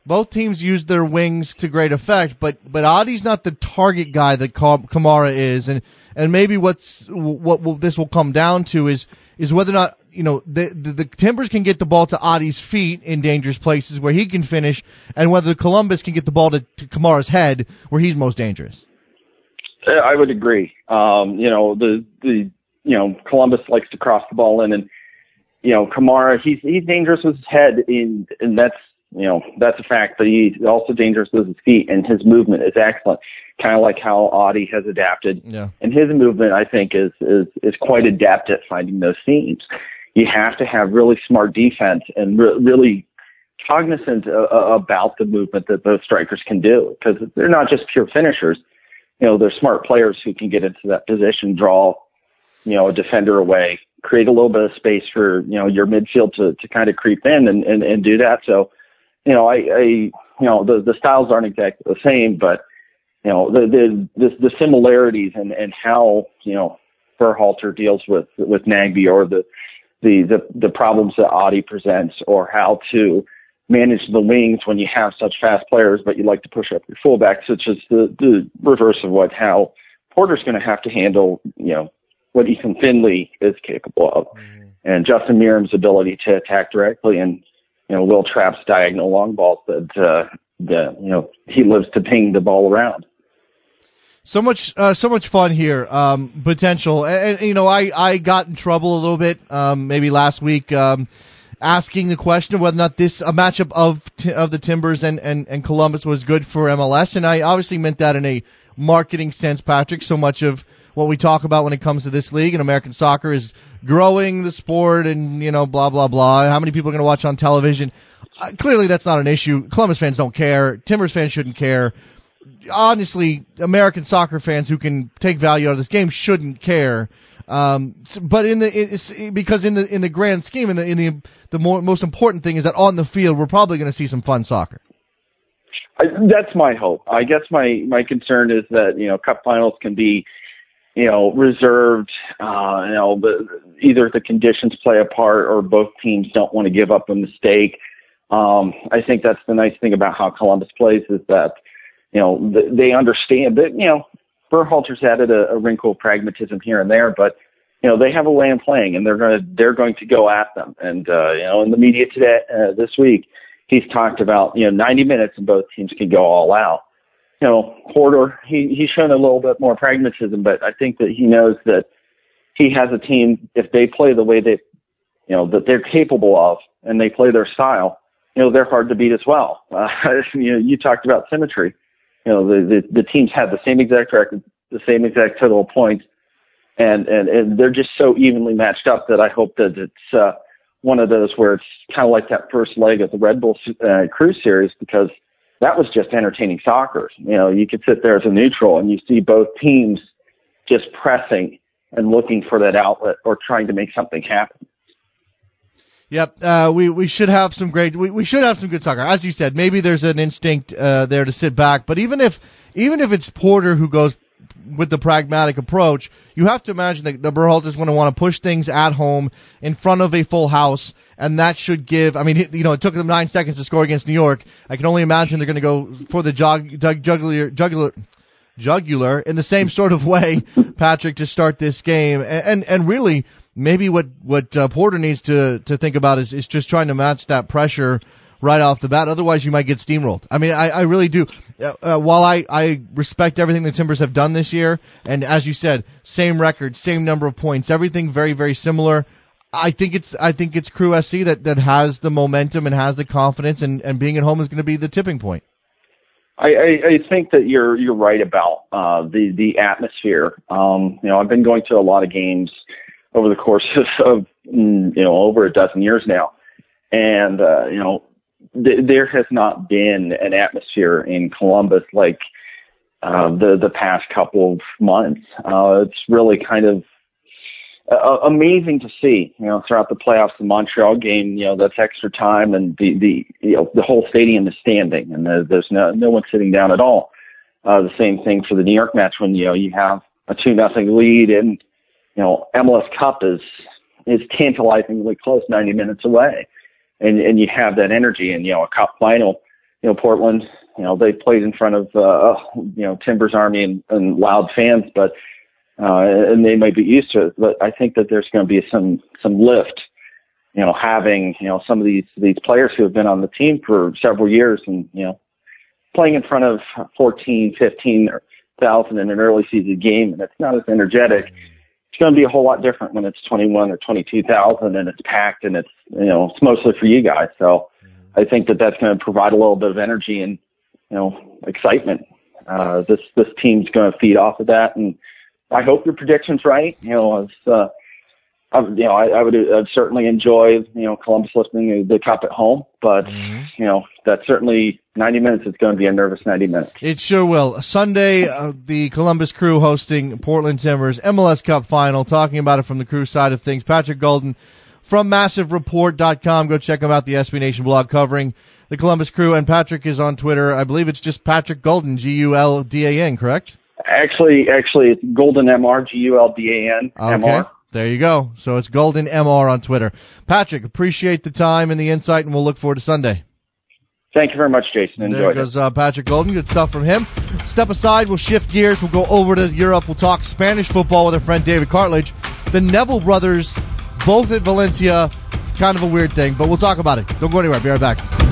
both teams used their wings to great effect, but but Adi's not the target guy that Kamara is, and and maybe what's what will, this will come down to is is whether or not you know the, the, the Timbers can get the ball to Adi's feet in dangerous places where he can finish, and whether Columbus can get the ball to, to Kamara's head where he's most dangerous. Uh, I would agree. Um, you know the the you know Columbus likes to cross the ball in, and you know Kamara he's he's dangerous with his head, in, and that's you know that's a fact. But he's also dangerous with his feet, and his movement is excellent kind of like how Audie has adapted. Yeah. And his movement, I think, is is is quite adept at finding those seams. You have to have really smart defense and re- really cognizant about the movement that those strikers can do because they're not just pure finishers. You know, they're smart players who can get into that position, draw, you know, a defender away, create a little bit of space for you know your midfield to to kind of creep in and and, and do that. So, you know, I, I you know the the styles aren't exactly the same, but you know the the the, the similarities and and how you know Berhalter deals with with Nagbe or the the the the problems that Adi presents or how to manage the wings when you have such fast players, but you like to push up your fullback, such as the the reverse of what how Porter's going to have to handle, you know, what Ethan Finlay is capable of, mm-hmm. and Justin Meram's ability to attack directly, and you know Wil Trapp's diagonal long balls that uh, the you know he lives to ping the ball around. So much, uh, so much fun here. Um, potential, and, and, you know, I I got in trouble a little bit, um, maybe last week, um, asking the question of whether or not this a matchup of of the Timbers and, and and Columbus was good for MLS, and I obviously meant that in a marketing sense, Patrick. So much of what we talk about when it comes to this league and American soccer is growing the sport, and you know, blah blah blah. How many people are going to watch on television? Uh, clearly, that's not an issue. Columbus fans don't care. Timbers fans shouldn't care honestly, American soccer fans who can take value out of this game shouldn't care. Um, but in the because in the in the grand scheme, in the in the the more, most important thing is that on the field, we're probably going to see some fun soccer. I, that's my hope. I guess my my concern is that you know cup finals can be you know reserved. Uh, you know, but either the conditions play a part or both teams don't want to give up a mistake. Um, I think that's the nice thing about how Columbus plays is that you know, they understand that, you know, Berhalter's added a, a wrinkle of pragmatism here and there, but you know they have a way of playing, and they're going to they're going to go at them. And uh, you know, in the media today uh, this week, he's talked about you know 90 minutes, and both teams can go all out. You know, Porter he he's shown a little bit more pragmatism, but I think that he knows that he has a team if they play the way they you know that they're capable of, and they play their style. You know, they're hard to beat as well. Uh, you know, you talked about symmetry you know, the, the, the teams have the same exact record, the same exact total points, and, and, and they're just so evenly matched up that I hope that it's, uh, one of those where it's kind of like that first leg of the Red Bull uh, Cruise Series because that was just entertaining soccer. You know, you could sit there as a neutral and you see both teams just pressing and looking for that outlet or trying to make something happen. Yep, uh, we we should have some great. We, we should have some good soccer, as you said. Maybe there's an instinct uh, there to sit back, but even if even if it's Porter who goes with the pragmatic approach, you have to imagine that the Berhalter's going to want to push things at home in front of a full house, and that should give. I mean, you know, it took them nine seconds to score against New York. I can only imagine they're going to go for the jug, jugular, jugular, jugular in the same sort of way, Patrick, to start this game, and and, and really. Maybe what what uh, Porter needs to to think about is is just trying to match that pressure right off the bat. Otherwise, you might get steamrolled. I mean, I, I really do. Uh, uh, while I, I respect everything the Timbers have done this year, and as you said, same record, same number of points, everything very, very similar. I think it's I think it's Crew SC that, that has the momentum and has the confidence, and, and being at home is going to be the tipping point. I, I, I think that you're you're right about uh, the the atmosphere. Um, you know, I've been going to a lot of games over the course of mm, you know over a dozen years now, and uh, you know th- there has not been an atmosphere in Columbus like uh, the the past couple of months. Uh, it's really kind of uh, amazing to see, you know, throughout the playoffs, the Montreal game, you know, that's extra time, and the the you know the whole stadium is standing, and the, there's no no one sitting down at all. Uh, the same thing for the New York match when you know you have a two nothing lead, and you know MLS Cup is is tantalizingly close, 90 minutes away. And and you have that energy and you know a cup final. You know portland you know they played in front of uh you know timbers army and, and loud fans but uh and they might be used to it but i think that there's going to be some some lift you know having you know some of these these players who have been on the team for several years and you know playing in front of 14 15 thousand in an early season game and it's not as energetic it's going to be a whole lot different when it's 21 or 22,000 and it's packed and it's, you know, it's mostly for you guys. So I think that that's going to provide a little bit of energy and, you know, excitement. Uh, this, this team's going to feed off of that. And I hope your prediction's right. You know, it's, uh, I, you know, I, I would I'd certainly enjoy, you know, Columbus listening the cup at home, but mm-hmm. you know, that's certainly 90 minutes. It's going to be a nervous 90 minutes. It sure will. Sunday, uh, the Columbus Crew hosting Portland Timbers MLS Cup final. Talking about it from the Crew side of things. Patrick Guldan from MassiveReport.com. Go check him out. The SB Nation blog covering the Columbus Crew. And Patrick is on Twitter. I believe it's just Patrick Guldan, G U L D A N. Correct? Actually, actually, it's Guldan MR, G U L D A N. Okay. There you go. So it's Guldan MR on Twitter. Patrick, appreciate the time and the insight, and we'll look forward to Sunday. Thank you very much, Jason. Enjoy there goes uh, Patrick Guldan. Good stuff from him. Step aside. We'll shift gears. We'll go over to Europe. We'll talk Spanish football with our friend David Cartlidge. The Neville brothers, both at Valencia. It's kind of a weird thing, but we'll talk about it. Don't go anywhere. Be right back.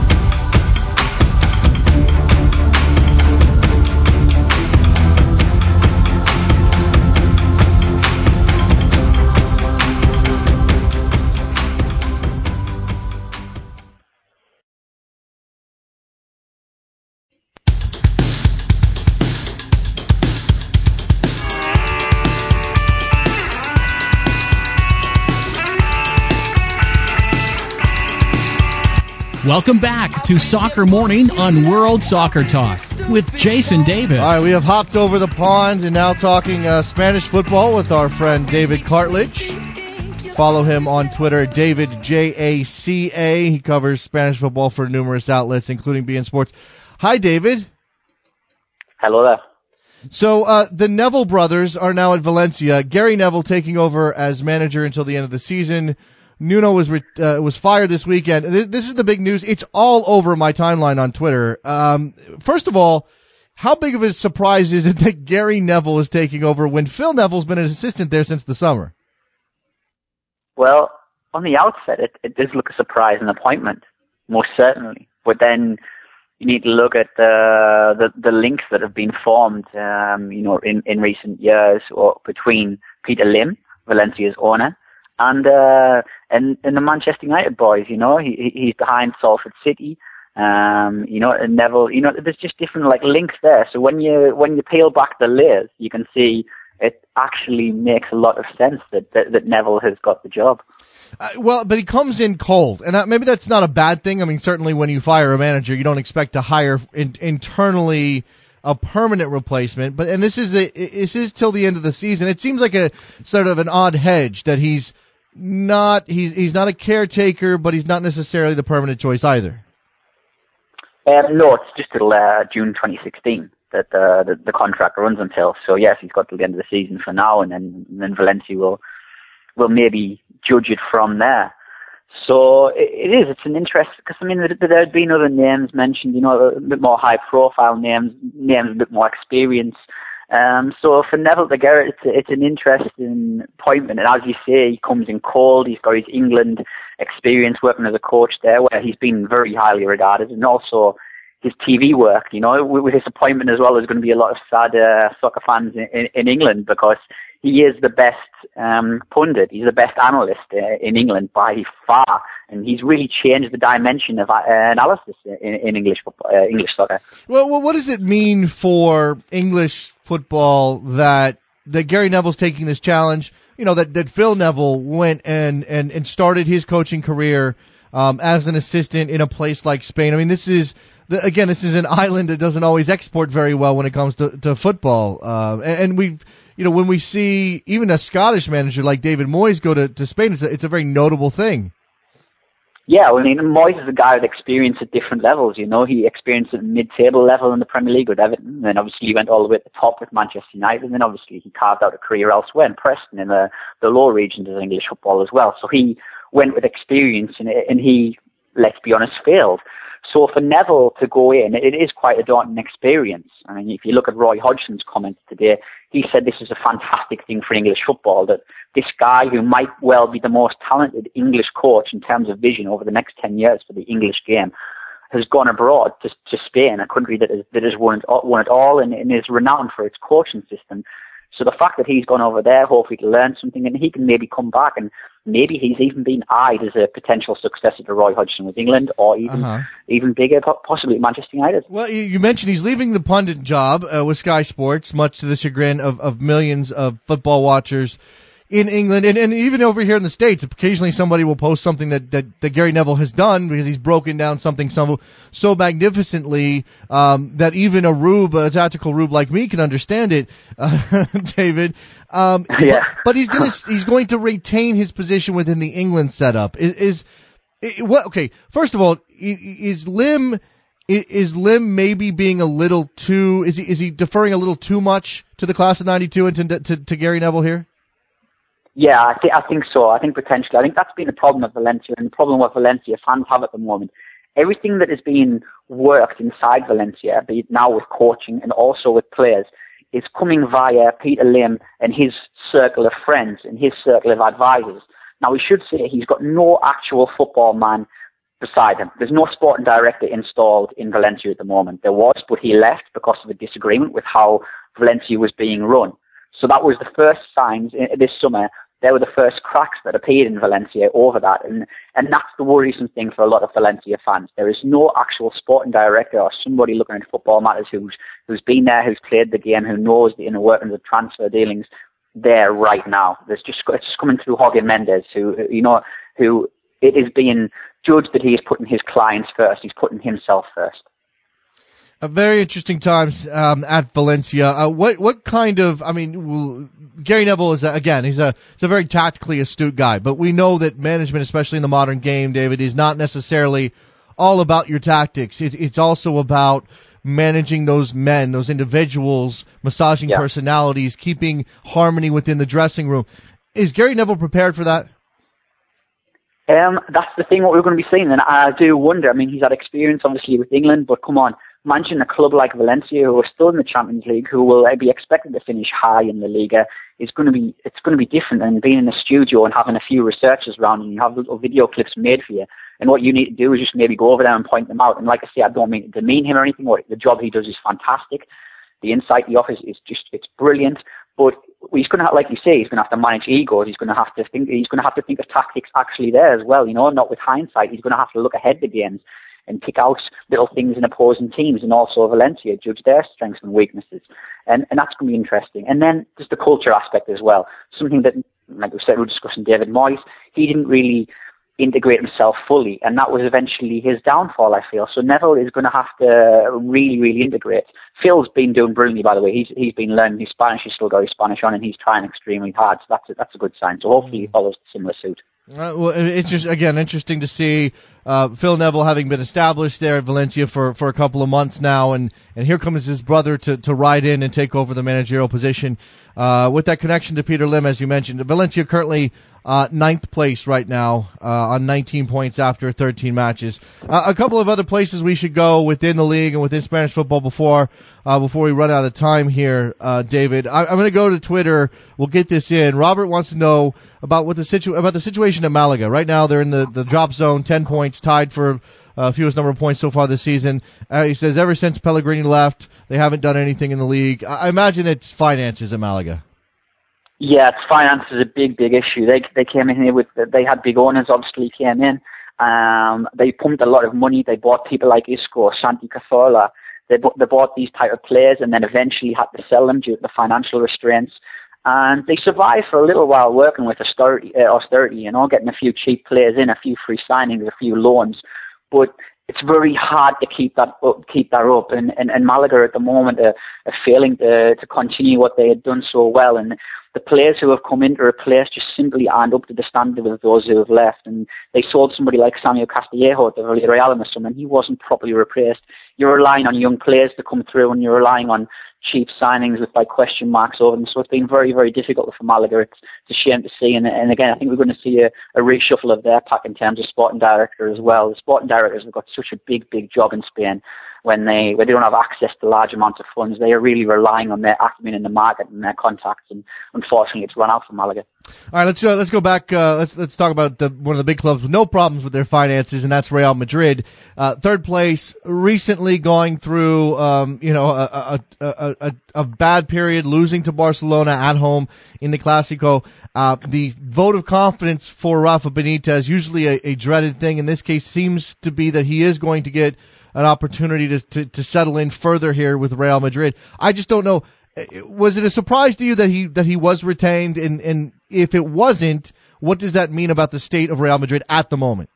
Welcome back to Soccer Morning on World Soccer Talk with Jason Davis. All right, we have hopped over the pond and now talking uh, Spanish football with our friend David Cartlidge. Follow him on Twitter, David J A C A. He covers Spanish football for numerous outlets, including beIN Sports. Hi, David. Hello there. So uh, the Neville brothers are now at Valencia. Gary Neville taking over as manager until the end of the season. Nuno was re- uh, was fired this weekend. This, this, is the big news. It's all over my timeline on Twitter. Um, first of all, how big of a surprise is it that Gary Neville is taking over when Phil Neville's been an assistant there since the summer? Well, on the outset, it, it does look a surprise and appointment, most certainly. But then you need to look at the the, the links that have been formed, um, you know, in, in recent years, or between Peter Lim, Valencia's owner, and uh, and and the Manchester United boys. You know, he he's behind Salford City. Um, you know, and Neville. You know, there's just different like links there. So when you when you peel back the layers, you can see it actually makes a lot of sense that that, that Neville has got the job. Uh, well, but he comes in cold, and uh, maybe that's not a bad thing. I mean, certainly when you fire a manager, you don't expect to hire in, internally a permanent replacement. But and this is the this is till the end of the season. It seems like a sort of an odd hedge that he's not he's he's not a caretaker, but he's not necessarily the permanent choice either. Um, no, it's just till uh, June 2016. that the, the, the contract runs until. So yes, he's got to the end of the season for now, and then and then Valencia will will maybe judge it from there. So it, it is. It's an interest because I mean there, there had been other names mentioned, you know, a bit more high profile names, names a bit more experience. Um, so for Neville de Gerrit, it's, it's an interesting appointment. And as you say, he comes in cold. He's got his England experience working as a coach there, where he's been very highly regarded, and also his TV work. You know, with his appointment as well, there's going to be a lot of sad uh, soccer fans in, in, in England because he is the best um, pundit. He's the best analyst uh, in England by far, and he's really changed the dimension of uh, analysis in, in English uh, English soccer. Well, well, what does it mean for English football that that Gary Neville's taking this challenge? You know that that Phil Neville went and and and started his coaching career um, as an assistant in a place like Spain. I mean, this is again, this is an island that doesn't always export very well when it comes to, to football. Uh, and, we've, you know, when we see even a Scottish manager like David Moyes go to, to Spain, it's a, it's a very notable thing. Yeah, well, I mean, Moyes is a guy with experience at different levels. You know, he experienced at mid-table level in the Premier League with Everton, and then obviously he went all the way at the top with Manchester United, and then obviously he carved out a career elsewhere in Preston in the the lower regions of English football as well. So he went with experience, and, and he, let's be honest, failed. So for Neville to go in, it is quite a daunting experience. I mean, if you look at Roy Hodgson's comments today, he said this is a fantastic thing for English football, that this guy who might well be the most talented English coach in terms of vision over the next 10 years for the English game has gone abroad to, to Spain, a country that, is, that has won it, won it all and, and is renowned for its coaching system. So the fact that he's gone over there, hopefully to learn something, and he can maybe come back and maybe he's even been eyed as a potential successor to Roy Hodgson with England, or even uh-huh. even bigger, possibly Manchester United. Well, you mentioned he's leaving the pundit job uh, with Sky Sports, much to the chagrin of, of millions of football watchers in England and, and even over here in the States. Occasionally somebody will post something that, that, that Gary Neville has done because he's broken down something so, so magnificently, um, that even a rube, a tactical rube like me can understand it, uh, David. Um, yeah. But, but he's going to, he's going to retain his position within the England setup. Is, is, what, okay. First of all, is Lim, is Lim maybe being a little too, is he, is he deferring a little too much to the class of 92 and to, to, to Gary Neville here? Yeah, I, th- I think so. I think potentially. I think that's been the problem of Valencia, and the problem with Valencia fans have at the moment. Everything that is being worked inside Valencia, be it now with coaching and also with players, is coming via Peter Lim and his circle of friends and his circle of advisors. Now, we should say he's got no actual football man beside him. There's no sporting director installed in Valencia at the moment. There was, but he left because of a disagreement with how Valencia was being run. So that was the first signs eh, this summer they were the first cracks that appeared in Valencia over that. And, and that's the worrisome thing for a lot of Valencia fans. There is no actual sporting director or somebody looking at football matters who's, who's been there, who's played the game, who knows the inner workings of transfer dealings there right now. There's just, it's just coming through Jorge Mendes, who, you know, who it is being judged that he is putting his clients first. He's putting himself first. A very interesting times um, at Valencia. Uh, what what kind of? I mean, Gary Neville is a, again. He's a he's a very tactically astute guy, but we know that management, especially in the modern game, David, is not necessarily all about your tactics. It, it's also about managing those men, those individuals, massaging yeah. personalities, keeping harmony within the dressing room. Is Gary Neville prepared for that? Um, that's the thing what we're going to be seeing, and I do wonder. I mean, he's had experience obviously with England, but come on, Imagine a club like Valencia, who are still in the Champions League, who will uh, be expected to finish high in the Liga, is going to be it's going to be different than being in a studio and having a few researchers around and you have little video clips made for you. And what you need to do is just maybe go over there and point them out. And like I say, I don't mean to demean him or anything. What the job he does is fantastic. The insight he offers is just it's brilliant. But he's going to, have, like you say, he's going to have to manage egos. He's going to have to think. He's going to have to think of tactics actually there as well. You know, not with hindsight. He's going to have to look ahead the games and pick out little things in opposing teams and also Valencia, judge their strengths and weaknesses. And, and that's going to be interesting. And then just the culture aspect as well. Something that, like we said, we were discussing David Moyes, he didn't really integrate himself fully, and that was eventually his downfall, I feel. So Neville is going to have to really, really integrate. Phil's been doing brilliantly, by the way. He's he's been learning his Spanish. He's still got his Spanish on, and he's trying extremely hard. So that's a, that's a good sign. So hopefully he mm. follows a similar suit. Uh, well, it's just again interesting to see uh, Phil Neville having been established there at Valencia for, for a couple of months now, and, and here comes his brother to, to ride in and take over the managerial position. Uh, with that connection to Peter Lim, as you mentioned, Valencia currently uh, ninth place right now uh, on 19 points after 13 matches. Uh, a couple of other places we should go within the league and within Spanish football before uh, before we run out of time here, uh, David. I, am going to go to Twitter. We'll get this in. Robert wants to know about what the situ- about the situation at Malaga right now. They're in the, the drop zone, 10 points, tied for uh, fewest number of points so far this season. he says ever since Pellegrini left, they haven't done anything in the league. I, I imagine it's finances at Malaga. Yeah, it's finance is a big, big issue. They they came in here with they had big owners. Obviously, came in. Um, they pumped a lot of money. They bought people like Isco, Santi Cazorla. They they bought these type of players, and then eventually had to sell them due to the financial restraints. And they survived for a little while working with austerity, uh, austerity, you know, getting a few cheap players in, a few free signings, a few loans. But it's very hard to keep that up, keep that up. And, and, and Malaga at the moment are, are failing to, to continue what they had done so well. And the players who have come in to replace just simply aren't up to the standard of those who have left. And they sold somebody like Samuel Castillejo to Villarreal summer, and he wasn't properly replaced. You're relying on young players to come through, and you're relying on cheap signings with like question marks over them. So it's been very, very difficult for Malaga. It's, it's a shame to see. And, and again, I think we're going to see a, a reshuffle of their pack in terms of sporting director as well. The sporting directors have got such a big, big job in Spain when they when they don't have access to large amounts of funds. They are really relying on their acumen in the market and their contacts, and unfortunately, it's run out for Malaga. All right, let's uh, let's go back. Uh, let's let's talk about the, one of the big clubs with no problems with their finances, and that's Real Madrid. Uh, third place, recently going through um, you know a a, a, a, a bad period, losing to Barcelona at home in the Clásico. Uh, the vote of confidence for Rafa Benitez, usually a, a dreaded thing. In this case, seems to be that he is going to get an opportunity to, to, to settle in further here with Real Madrid. I just don't know. Was it a surprise to you that he that he was retained? And and if it wasn't, what does that mean about the state of Real Madrid at the moment?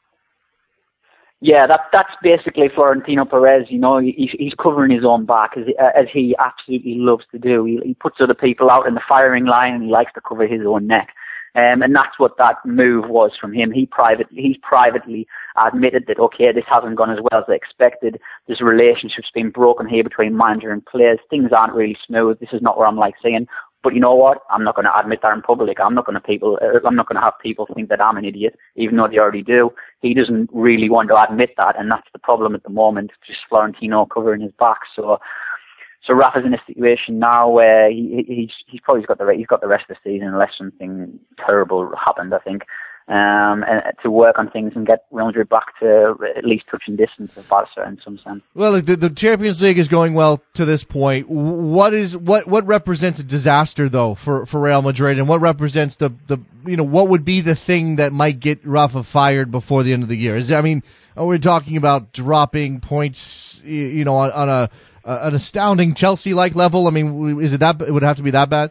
Yeah, that that's basically Florentino Perez. You know, he's he's covering his own back as as he absolutely loves to do. He, he puts other people out in the firing line, and he likes to cover his own neck. Um, and that's what that move was from him. He privately, he's privately admitted that, okay, this hasn't gone as well as I expected. This relationship's been broken here between manager and players. Things aren't really smooth. This is not where I'm like saying, but you know what? I'm not going to admit that in public. I'm not going to people. Uh, I'm not going to have people think that I'm an idiot, even though they already do. He doesn't really want to admit that, and that's the problem at the moment. Just Florentino covering his back. So so Rafa's in a situation now where he, he's he's probably got the he's got the rest of the season unless something terrible happened. I think. Um, to work on things and get Real Madrid back to at least touching distance of Barca in some sense. Well, the, the Champions League is going well to this point. What is what what represents a disaster though for, for Real Madrid, and what represents the the you know what would be the thing that might get Rafa fired before the end of the year? Is I mean, we're talking about dropping points, you know, on, on a an astounding Chelsea like level? I mean, is it that? It would have to be that bad.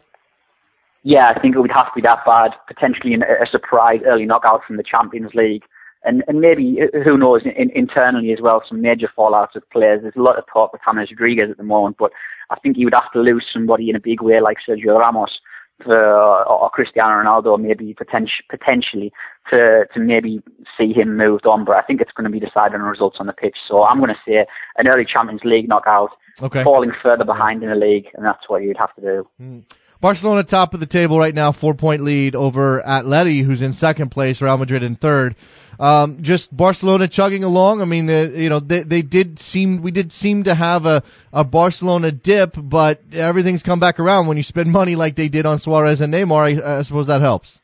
Yeah, I think it would have to be that bad. Potentially a surprise early knockout from the Champions League, and and maybe who knows in, internally as well some major fallouts with players. There's a lot of talk with James Rodriguez at the moment, but I think he would have to lose somebody in a big way like Sergio Ramos for, or Cristiano Ronaldo, maybe potentially potentially to to maybe see him moved on. But I think it's going to be decided on results on the pitch. So I'm going to say an early Champions League knockout Okay. Falling further behind in the league, and that's what you'd have to do. Mm. Barcelona top of the table right now, four point lead over Atleti, who's in second place, Real Madrid in third. Um, just Barcelona chugging along. I mean, you know, they, they did seem, we did seem to have a, a Barcelona dip, but everything's come back around when you spend money like they did on Suarez and Neymar. I, I suppose that helps.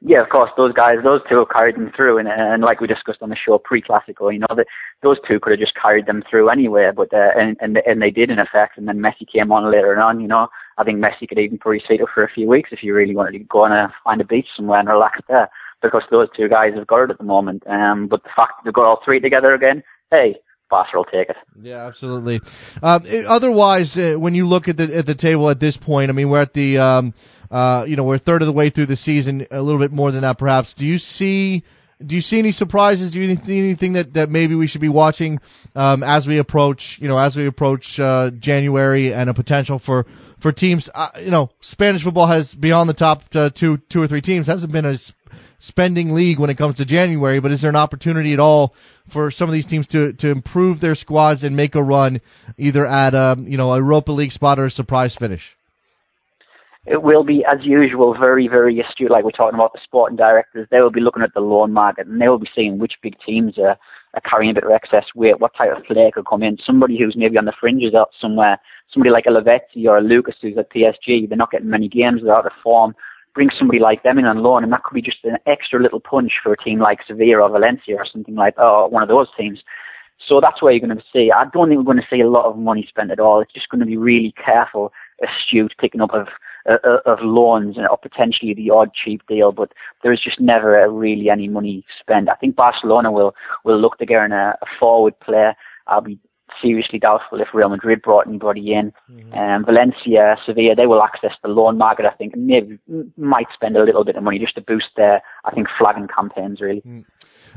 Yeah, of course, those guys, those two have carried them through, and, and like we discussed on the show pre-Clásico, you know, that those two could have just carried them through anyway, but uh, and and and they did in effect, and then Messi came on later on, you know. I think Messi could even probably sit up for a few weeks if you really wanted to go on a find a beach somewhere and relax there, because those two guys have got it at the moment. Um, but the fact that they've got all three together again, hey, Barca will take it. Yeah, absolutely. Um, otherwise, uh, when you look at the at the table at this point, I mean, we're at the um, uh, you know, we're a third of the way through the season, a little bit more than that, perhaps. Do you see? Do you see any surprises? Do you see anything that, that maybe we should be watching um, as we approach, you know, as we approach uh, January and a potential for for teams? Uh, you know, Spanish football has beyond the top uh, two two or three teams hasn't been as spending league when it comes to January, but is there an opportunity at all for some of these teams to, to improve their squads and make a run either at a, um, you know, a Europa League spot or a surprise finish? It will be, as usual, very, very astute. Like we're talking about the sporting directors, they will be looking at the loan market and they will be seeing which big teams are, are carrying a bit of excess weight, what type of player could come in. Somebody who's maybe on the fringes out somewhere, somebody like a Lavezzi or a Lucas who's at PSG, they're not getting many games, they're out of form bring somebody like them in on loan, and that could be just an extra little punch for a team like Sevilla or Valencia or something like oh, one of those teams. So that's where you're going to see. I don't think we're going to see a lot of money spent at all. It's just going to be really careful, astute picking up of uh, uh of loans or potentially the odd cheap deal. But there is just never really any money spent. I think Barcelona will will look to get a, a forward player. I'll be seriously doubtful if Real Madrid brought anybody in. Mm-hmm. Um, Valencia, Sevilla, they will access the loan market, I think, and maybe might spend a little bit of money just to boost their, I think, flagging campaigns, really. Mm.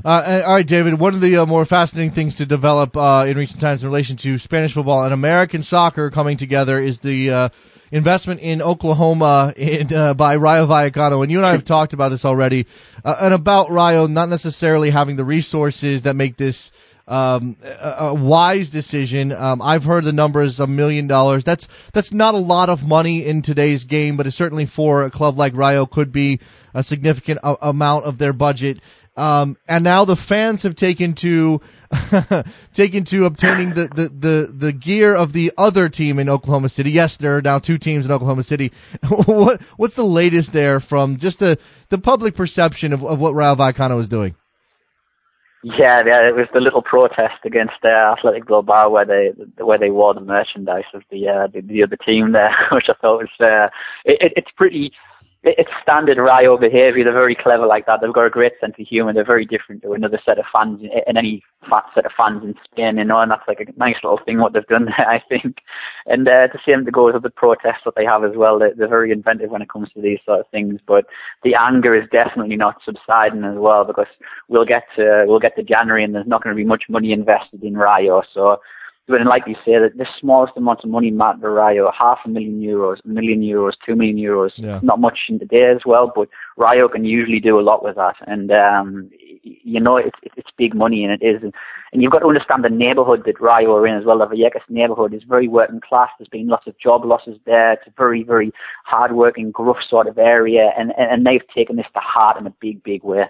Uh, all right, David. One of the uh, more fascinating things to develop uh, in recent times in relation to Spanish football and American soccer coming together is the uh, investment in Oklahoma in, uh, by Rayo Vallecano. And you and I have talked about this already, uh, and about Rayo not necessarily having the resources that make this um, a, a, wise decision. Um, I've heard the number is a million dollars. That's that's not a lot of money in today's game, but it certainly for a club like Rayo could be a significant a- amount of their budget. Um, and now the fans have taken to taken to obtaining the, the, the, the gear of the other team in Oklahoma City. Yes, there are now two teams in Oklahoma City. what what's the latest there from just the the public perception of, of what Rayo Vallecano is doing? Yeah, yeah, it was the little protest against uh, Athletic Bilbao where they where they wore the merchandise of the uh, the, the other team there, which I thought was uh, it, it's pretty it's standard Rayo behaviour. They're very clever like that. They've got a great sense of humour. They're very different to another set of fans in any fat set of fans in Spain, you know, and that's like a nice little thing what they've done there, I think. And uh, to see them to with the protests that they have as well, they're, they're very inventive when it comes to these sort of things. But the anger is definitely not subsiding as well because we'll get to we'll get to January and there's not going to be much money invested in Rayo. So but and like you say, that the smallest amount of money Matt Rayo, half a million euros, a million euros, two million euros, yeah. not much in the day as well, but Rayo can usually do a lot with that. And, um, you know, it's, it's big money and it is. And, you've got to understand the neighborhood that Rayo are in as well. The Vallecas neighborhood is very working class. There's been lots of job losses there. It's a very, very hard-working, gruff sort of area. And, and they've taken this to heart in a big, big way.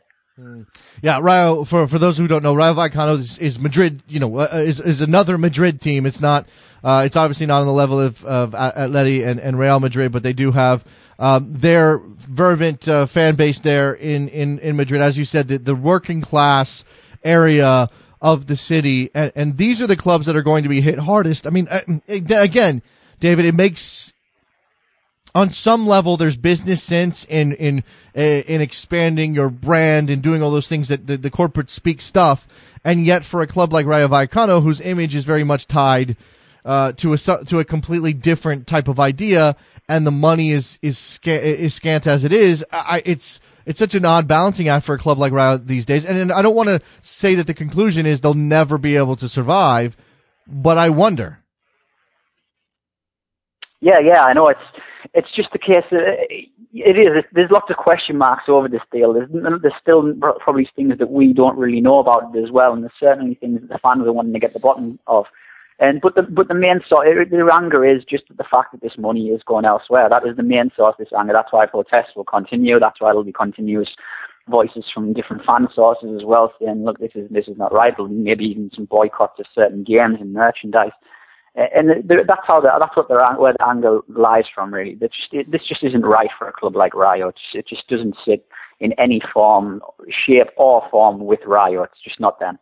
Yeah, Rayo. For for those who don't know, Rayo Vallecano is, is Madrid. You know, uh, is is another Madrid team. It's not. Uh, it's obviously not on the level of of Atleti and, and Real Madrid, but they do have um, their fervent uh, fan base there in, in in Madrid. As you said, the, the working class area of the city, and, and these are the clubs that are going to be hit hardest. I mean, uh, again, David, it makes on some level, there's business sense in in eh, in expanding your brand and doing all those things that the, the corporate speak stuff. And yet, for a club like Rayo Vallecano, whose image is very much tied uh, to a to a completely different type of idea, and the money is is sca- is scant as it is, I, it's it's such an odd balancing act for a club like Rayo these days. And, and I don't want to say that the conclusion is they'll never be able to survive, but I wonder. Yeah, yeah, I know it's it's just the case. That uh, it is. There's lots of question marks over this deal. There's, there's still probably things that we don't really know about it as well, and there's certainly things that the fans are wanting to get the bottom of. And but the but the main source, uh, the anger is just the fact that this money is going elsewhere. That is the main source. Of this anger. That's why protests will continue. That's why it'll be continuous voices from different fan sources as well, saying, "Look, this is this is not right." Maybe even some boycotts of certain games and merchandise and that's how the, that's what the where the anger lies from. Really, this just, this just isn't right for a club like Rayo. It's, it just doesn't sit in any form, shape, or form with Rayo. It's just not them.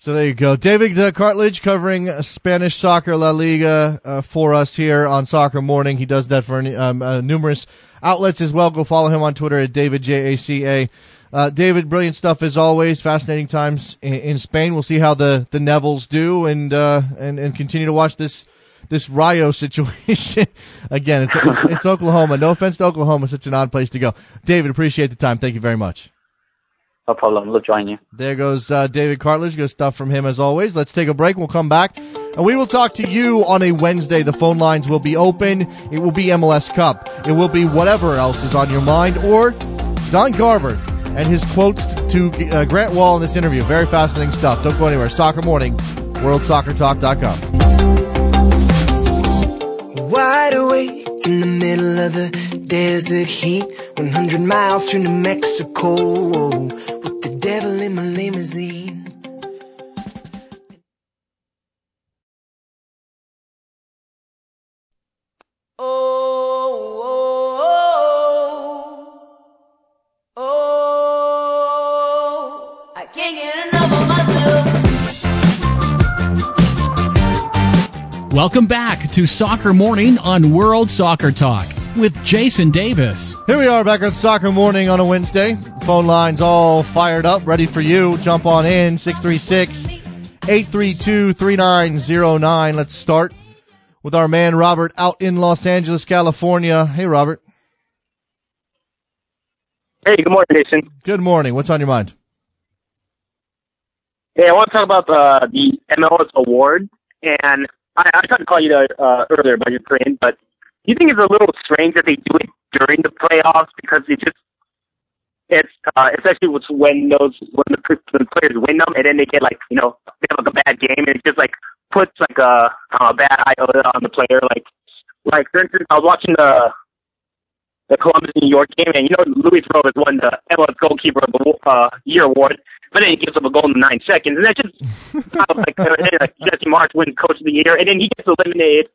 So there you go, David uh, Cartlidge covering Spanish soccer La Liga uh, for us here on Soccer Morning. He does that for um, uh, numerous outlets as well. Go follow him on Twitter at David J A C A. Uh, David, brilliant stuff as always. Fascinating times in, in, Spain. We'll see how the the Nevilles do, and uh, and and continue to watch this this Rayo situation. Again, it's, it's, it's Oklahoma. No offense to Oklahoma, such an odd place to go. David, appreciate the time. Thank you very much. No problem. We'll join you. There goes uh, David Cartlidge. Good stuff from him as always. Let's take a break. We'll come back. And we will talk to you on a Wednesday. The phone lines will be open. It will be MLS Cup. It will be whatever else is on your mind or Don Garber and his quotes to uh, Grant Wahl in this interview. Very fascinating stuff. Don't go anywhere. Soccer Morning, WorldSoccerTalk.com. Wide awake in the middle of the desert heat, 100 miles to New Mexico, with the devil in my limousine. Welcome back to Soccer Morning on World Soccer Talk with Jason Davis. Here we are back on Soccer Morning on a Wednesday. Phone lines all fired up, ready for you. Jump on in 636 832 3909. Let's start with our man Robert out in Los Angeles, California. Hey, Robert. Hey, good morning, Jason. Good morning. What's on your mind? Hey, I want to talk about uh, the MLS award, and I, I tried to call you uh, earlier about Ukraine, but do you think it's a little strange that they do it during the playoffs? Because it just it's uh, especially with when those when the, when the players win them and then they get like you know they have like a bad game and it just like puts like a a bad iota on the player. Like like for instance I was watching the the Columbus New York game and you know Luis Robles won the MLS goalkeeper of the uh, year award but then he gives up a goal in nine seconds, and that just like, uh, like Jesse Marsch wins Coach of the Year, and then he gets eliminated.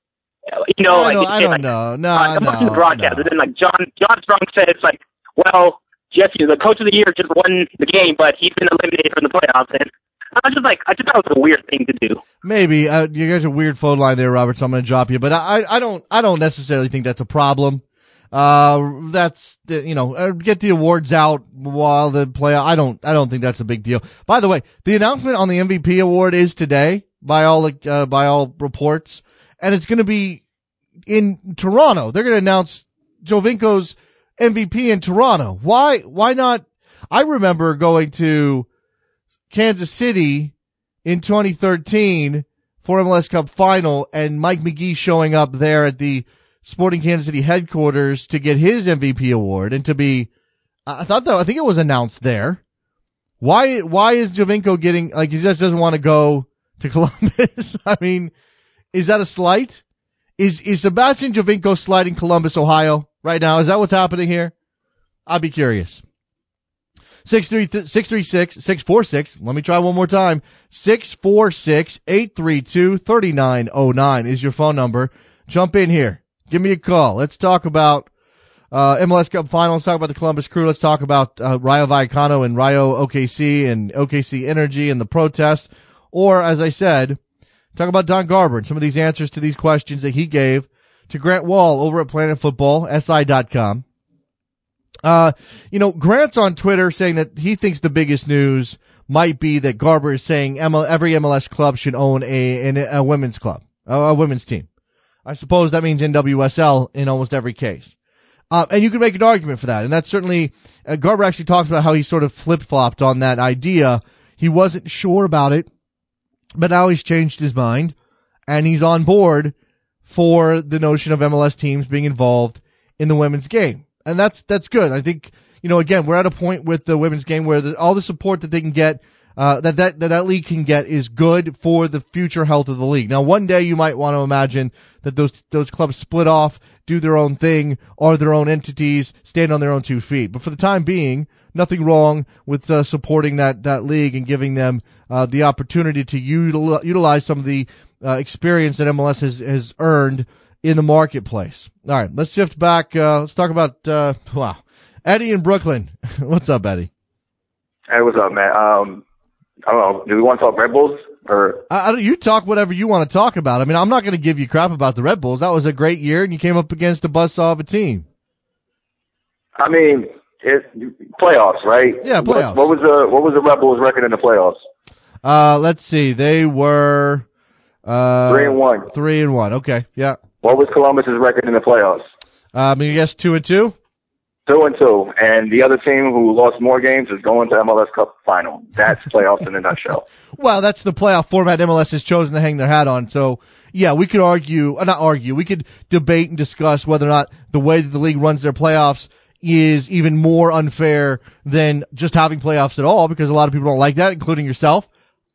You know, I like don't, I don't like, know. No, uh, I'm watching the broadcast, no. and then like John John Strong says like, well, Jesse, the Coach of the Year just won the game, but he's been eliminated from the playoffs, and I was just like, I just thought it was a weird thing to do. Maybe uh, you guys a weird phone line there, Robert. So I'm going to drop you, but I, I don't, I don't necessarily think that's a problem. Uh, that's the, you know, uh, get the awards out while the play. I don't, I don't think that's a big deal. By the way, the announcement on the MVP award is today by all, uh, by all reports, and it's going to be in Toronto. They're going to announce Giovinco's MVP in Toronto. Why, why not? I remember going to Kansas City in 2013 for MLS Cup final and Mike Magee showing up there at the Sporting Kansas City headquarters to get his MVP award and to be, I thought that, I think it was announced there. Why, why is Giovinco getting, like, he just doesn't want to go to Columbus? I mean, is that a slight? Is, is Sebastian Giovinco sliding Columbus, Ohio right now? Is that what's happening here? I'd be curious. 636, 646. Let me try one more time. 646 832 3909 is your phone number. Jump in here. Give me a call. Let's talk about uh, MLS Cup final. Let's talk about the Columbus Crew. Let's talk about uh, Rayo Vallecano and Rayo OKC and OKC Energy and the protests. Or, as I said, talk about Don Garber and some of these answers to these questions that he gave to Grant Wahl over at Planet Football. Uh, you know, Grant's on Twitter saying that he thinks the biggest news might be that Garber is saying ML, every MLS club should own a, a, women's club, a women's team. I suppose that means NWSL in almost every case. Uh, and you can make an argument for that. And that's certainly, uh, Garber actually talks about how he sort of flip flopped on that idea. He wasn't sure about it, but now he's changed his mind and he's on board for the notion of MLS teams being involved in the women's game. And that's, that's good. I think, you know, again, we're at a point with the women's game where the, all the support that they can get uh, that, that, that that league can get is good for the future health of the league. Now, one day you might want to imagine that those, those clubs split off, do their own thing, are their own entities, stand on their own two feet. But for the time being, nothing wrong with uh, supporting that, that league and giving them, uh, the opportunity to util- utilize some of the, uh, experience that MLS has, has earned in the marketplace. All right, let's shift back. Uh, let's talk about, uh, wow. Eddie in Brooklyn. What's up, Eddie? Hey, what's up, man? Um, I don't know. Do we want to talk Red Bulls or? I, I, you talk whatever you want to talk about. I mean, I'm not going to give you crap about the Red Bulls. That was a great year, and you came up against a buzzsaw of a team. I mean, it playoffs, right? Yeah, What- playoffs. What, was the what was the Red Bulls record in the playoffs? Uh, let's see. They were uh, Three and one. Three and one. Okay, yeah. What was Columbus's record in the playoffs? Um, I mean, you guess two and two. Two and two, and the other team who lost more games is going to MLS Cup final. That's playoffs in a nutshell. Well, that's the playoff format MLS has chosen to hang their hat on. So, yeah, we could argue, uh, not argue, we could debate and discuss whether or not the way that the league runs their playoffs is even more unfair than just having playoffs at all because a lot of people don't like that, including yourself.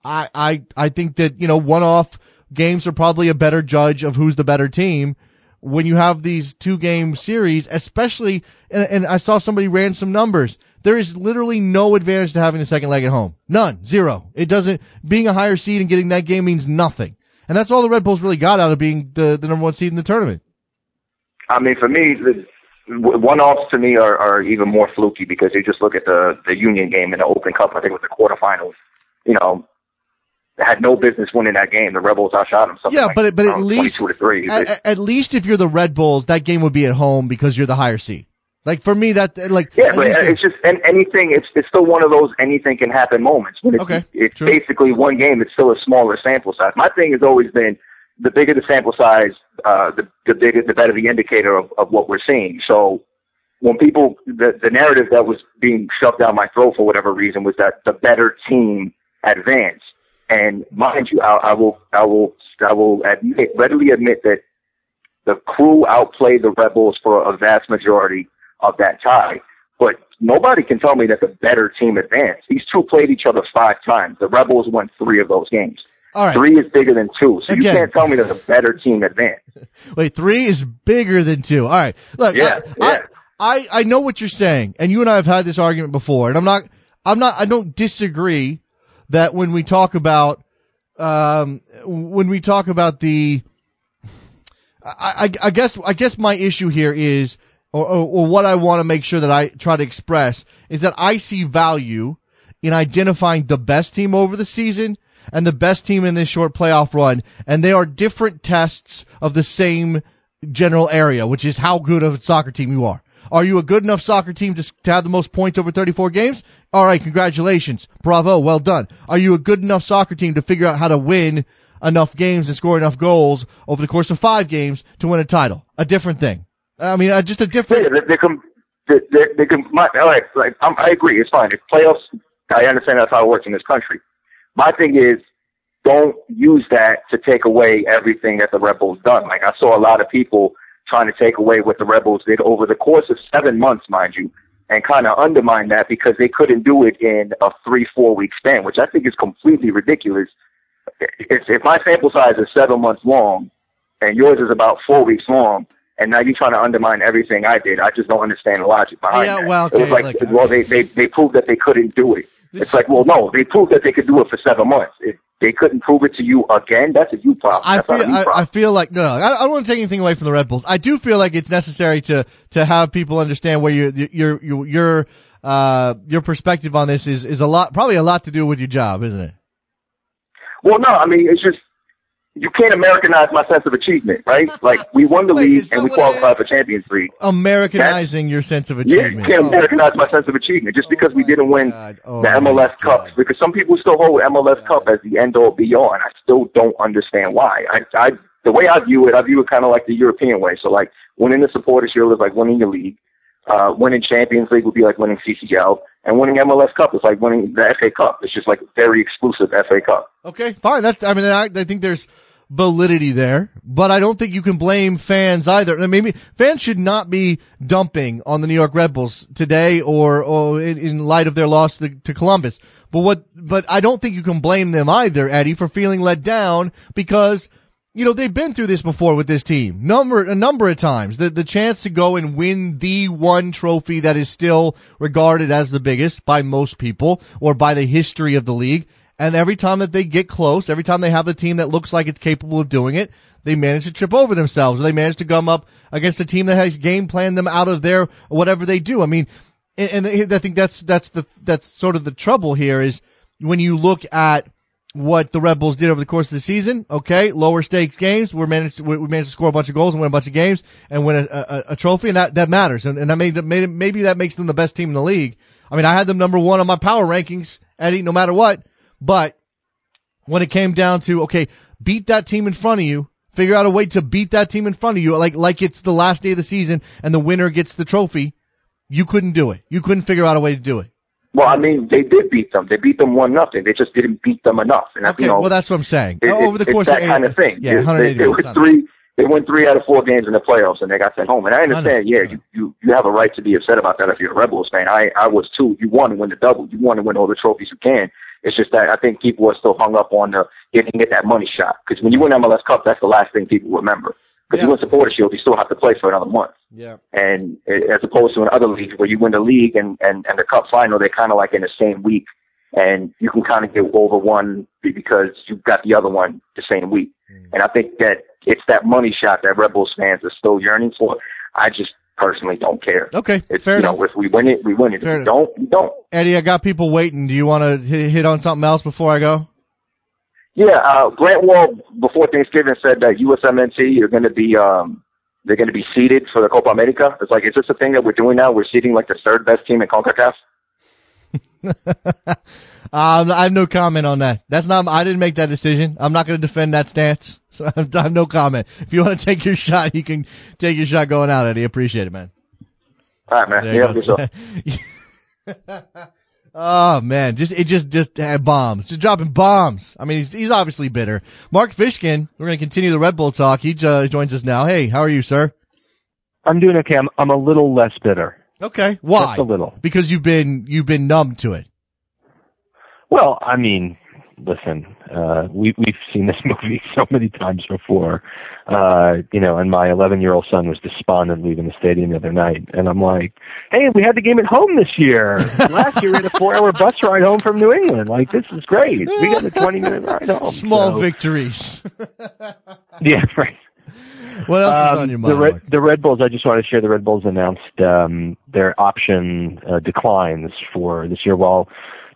I, I, I think that, you know, one off games are probably a better judge of who's the better team when you have these two game series, especially, and, and I saw somebody ran some numbers. There is literally no advantage to having the second leg at home. None. Zero. It doesn't, being a higher seed and getting that game means nothing. And that's all the Red Bulls really got out of being the, the number one seed in the tournament. I mean, for me, the one offs to me are, are even more fluky because you just look at the the Union game in the Open Cup. I think it was the quarterfinals. You know, had no business winning that game. The Rebels outshot them. Yeah, like, but but at least 22 to three. At, at, least if you're the Red Bulls, that game would be at home because you're the higher seed. Like for me, that like yeah, but it's just and anything. It's it's still one of those anything can happen moments. When it's, okay, it's true. basically one game. It's still a smaller sample size. My thing has always been the bigger the sample size, uh, the the bigger the better the indicator of, of what we're seeing. So when people the the narrative that was being shoved down my throat for whatever reason was that the better team advanced. And mind you, I, I will I will I will admit, readily admit that the crew outplayed the rebels for a vast majority of that tie. But nobody can tell me that the better team advanced. These two played each other five times. The rebels won three of those games. All right. Three is bigger than two, so Again. you can't tell me that the better team advanced. Wait, three is bigger than two. All right. Look, Yeah, I, yeah. I, I, I know what you're saying, and you and I have had this argument before, and I'm not, I'm not, I don't disagree that when we talk about, um, when we talk about the, I, I, I guess, I guess my issue here is, or, or, or what I want to make sure that I try to express is that I see value in identifying the best team over the season and the best team in this short playoff run. And they are different tests of the same general area, which is how good of a soccer team you are. Are you a good enough soccer team to, to have the most points over 34 games? All right. Congratulations. Bravo. Well done. Are you a good enough soccer team to figure out how to win enough games and score enough goals over the course of five games to win a title? A different thing. I mean, uh, just a different. Yeah, they, they can, they, they, they can, my, all right, like, I'm, I agree, it's fine. If playoffs, I understand that's how it works in this country. My thing is, don't use that to take away everything that the Rebels done. Like, I saw a lot of people trying to take away what the Rebels did over the course of seven months, mind you, and kind of undermine that because they couldn't do it in a three, four week span, which I think is completely ridiculous. If, if my sample size is seven months long and yours is about four weeks long, and now you're trying to undermine everything I did. I just don't understand the logic behind Yeah, that. well, it was okay, like, look, well, uh, they, they they proved that they couldn't do it. It's like, well, no, they proved that they could do it for seven months. If they couldn't prove it to you again, that's a you problem. I That's feel, not a me I, problem. I feel like no, no I, I don't want to take anything away from the Red Bulls. I do feel like it's necessary to to have people understand where your your your your uh your perspective on this is is a lot probably a lot to do with your job, isn't it? well, no, I mean, it's just you can't Americanize my sense of achievement, right? Like we won the Wait, league and we qualified is? for Champions League. Americanizing your sense of Yeah, achievement. you can't Oh, Americanize my sense of achievement just because we didn't win Oh, the MLS Cup. Because some people still hold MLS Cup as the end all be all, and I still don't understand why. I, I, the way I view it, I view it kind of like the European way. So like winning the Supporters Shield is like winning your league. Uh, winning Champions League would be like winning CCL, and winning MLS Cup is like winning the FA Cup. It's just like a very exclusive FA Cup. Okay, fine. That's I mean I, I think there's validity there, but I don't think you can blame fans either. Maybe fans should not be dumping on the New York Red Bulls today or or in, in light of their loss to, to Columbus. But what but I don't think you can blame them either, Eddie, for feeling let down because you know, they've been through this before with this team. Number, a number of times. The, the chance to go and win the one trophy that is still regarded as the biggest by most people or by the history of the league. And every time that they get close, every time they have a team that looks like it's capable of doing it, they manage to trip over themselves or they manage to gum up against a team that has game planned them out of their, whatever they do. I mean, and, I think that's, that's the, that's sort of the trouble here is when you look at, what the Red Bulls did over the course of the season. Okay, lower stakes games. We managed we managed to score a bunch of goals and win a bunch of games and win a, a, a trophy, and that that matters. And, and that made, made maybe that makes them the best team in the league. I mean, I had them number one on my power rankings, Eddie, no matter what. But when it came down to okay, beat that team in front of you. Figure out a way to beat that team in front of you, like like it's the last day of the season and the winner gets the trophy. You couldn't do it. You couldn't figure out a way to do it. Well, I mean, they did beat them. They beat them one nothing. They just didn't beat them enough. And Okay, you know, well that's what I'm saying. it- Over the it's course that of kind of thing. yeah, It- 180 it, it minutes. was three. They win three out of four games in the playoffs and they got sent home. And I understand, yeah, you, you you have a right to be upset about that if you're a Rebels fan. I I was too. You want to win the double. You want to win all the trophies you can. It's just that I think people are still hung up on the getting get that money shot. Because when you win MLS Cup, that's the last thing people remember. Because Yeah. you win Supporter Shield, you still have to play for another month. Yeah. And uh, as opposed to in other leagues where you win the league and and and the Cup final, they're kind of like in the same week, and you can kind of get over one because you've got the other one the same week. And I think that it's that money shot that Rebels fans are still yearning for. I just personally don't care. Okay, It's, fair you enough. know, if we win it, we win it. Fair if we don't, we don't. Eddie, I got people waiting. Do you want to hit, hit on something else before I go? Yeah, uh, Grant Wahl before Thanksgiving said that USMNT are going to be um, they're going to be seeded for the Copa America. It's like, is this a thing that we're doing now? We're seeding like the third best team in Concacaf. Um, I have no comment on that. That's not. I didn't make that decision. I'm not going to defend that stance. So I have no comment. If you want to take your shot, you can take your shot going out, Eddie. Appreciate it, man. All right, man. There Yeah, you good oh man, just it just just had bombs, just dropping bombs. I mean, he's he's obviously bitter. Mark Fishkin, we're going to continue the Red Bull talk. He uh, joins us now. Hey, how are you, sir? I'm doing okay. I'm, I'm a little less bitter. Okay, why? Just a little. Because you've been you've been numb to it. Well, I mean, listen, uh, we, we've seen this movie so many times before, uh, you know, and my 11 year old son was despondent leaving the stadium the other night. And I'm like, hey, we had the game at home this year. Last year we had a four hour bus ride home from New England. Like, this is great. We got a 20 minute ride home. Small So- victories. Yeah, right. What else is Um, on your the mind? Red, the Red Bulls. I just want to share. The Red Bulls announced um, their option uh, declines for this year. While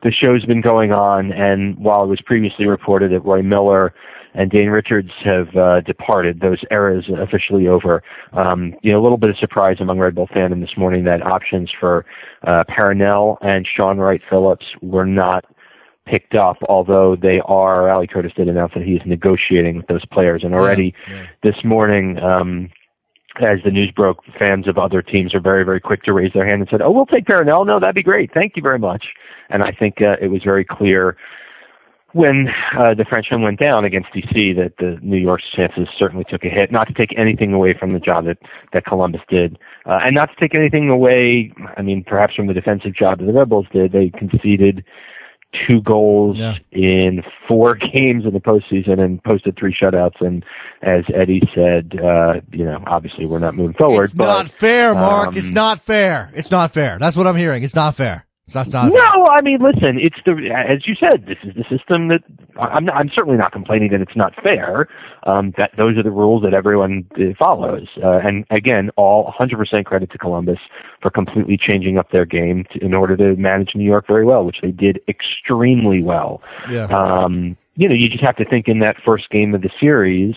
the show's been going on, and while it was previously reported that Roy Miller and Dane Richards have uh, departed, those eras are officially over. Um, you know, a little bit of surprise among Red Bull fandom this morning that options for uh, Perrinelle and Shaun Wright-Phillips were not picked up, although they are, Ali Curtis did announce that he is negotiating with those players. And already this morning, um, as the news broke, fans of other teams are very, very quick to raise their hand and said, oh, we'll take Perrinelle. No, that'd be great. Thank you very much. And I think uh, it was very clear when uh, the Frenchman went down against DC that the New York's chances certainly took a hit. Not to take anything away from the job that, that Columbus did, uh, and not to take anything away, I mean, perhaps from the defensive job that the Rebels did. They conceded two goals Yeah. in four games in the postseason and posted three shutouts. And as Eddie said, uh, you know, obviously we're not moving forward. It's but, not fair, Mark. um, it's not fair. It's not fair. That's what I'm hearing. It's not fair. Not. No, I mean, listen, it's the as you said, this is the system that I'm. I'm certainly not complaining that it's not fair. Um, that those are the rules that everyone uh, follows, uh, and again, all 100% credit to Columbus for completely changing up their game to, in order to manage New York very well, which they did extremely well. Yeah. Um, you know, you just have to think in that first game of the series,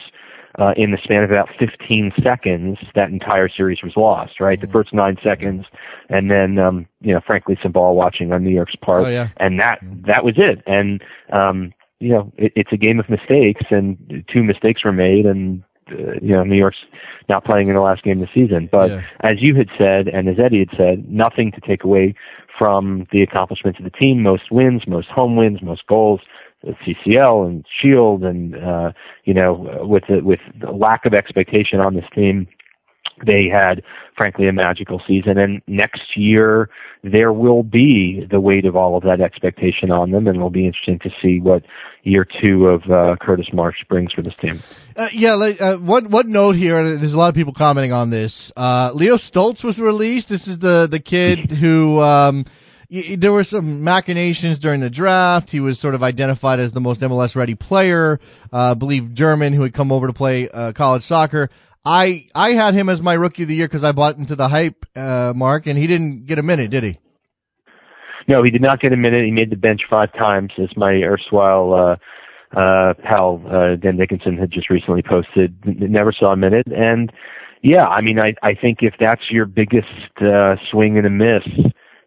uh, in the span of about 15 seconds, that entire series was lost, right? Mm-hmm. The first nine seconds, and then, um, you know, frankly, some ball watching on New York's part, Oh, yeah. and that that was it. And um, you know, it, it's a game of mistakes, and two mistakes were made, and uh, you know, New York's not playing in the last game of the season. But Yeah. as you had said, and as Eddie had said, nothing to take away from the accomplishments of the team. Most wins, most home wins, most goals. CCL and Shield, and uh, you know, with the, with the lack of expectation on this team, they had, frankly, a magical season. And next year, there will be the weight of all of that expectation on them, and it'll be interesting to see what year two of uh, Curtis Marsch brings for this team. Uh, yeah, like, uh, one one note here, and there's a lot of people commenting on this. Uh, Leo Stolz was released. This is the the kid who um, there were some machinations during the draft. He was sort of identified as the most MLS ready player. Uh, I believe German who had come over to play uh, college soccer. I I had him as my rookie of the year because I bought into the hype, uh, Mark, and he didn't get a minute, did he? No, he did not get a minute. He made the bench five times, as my erstwhile uh, uh, pal uh, Dan Dickinson had just recently posted. Never saw a minute, and yeah, I mean, I I think if that's your biggest uh, swing and a miss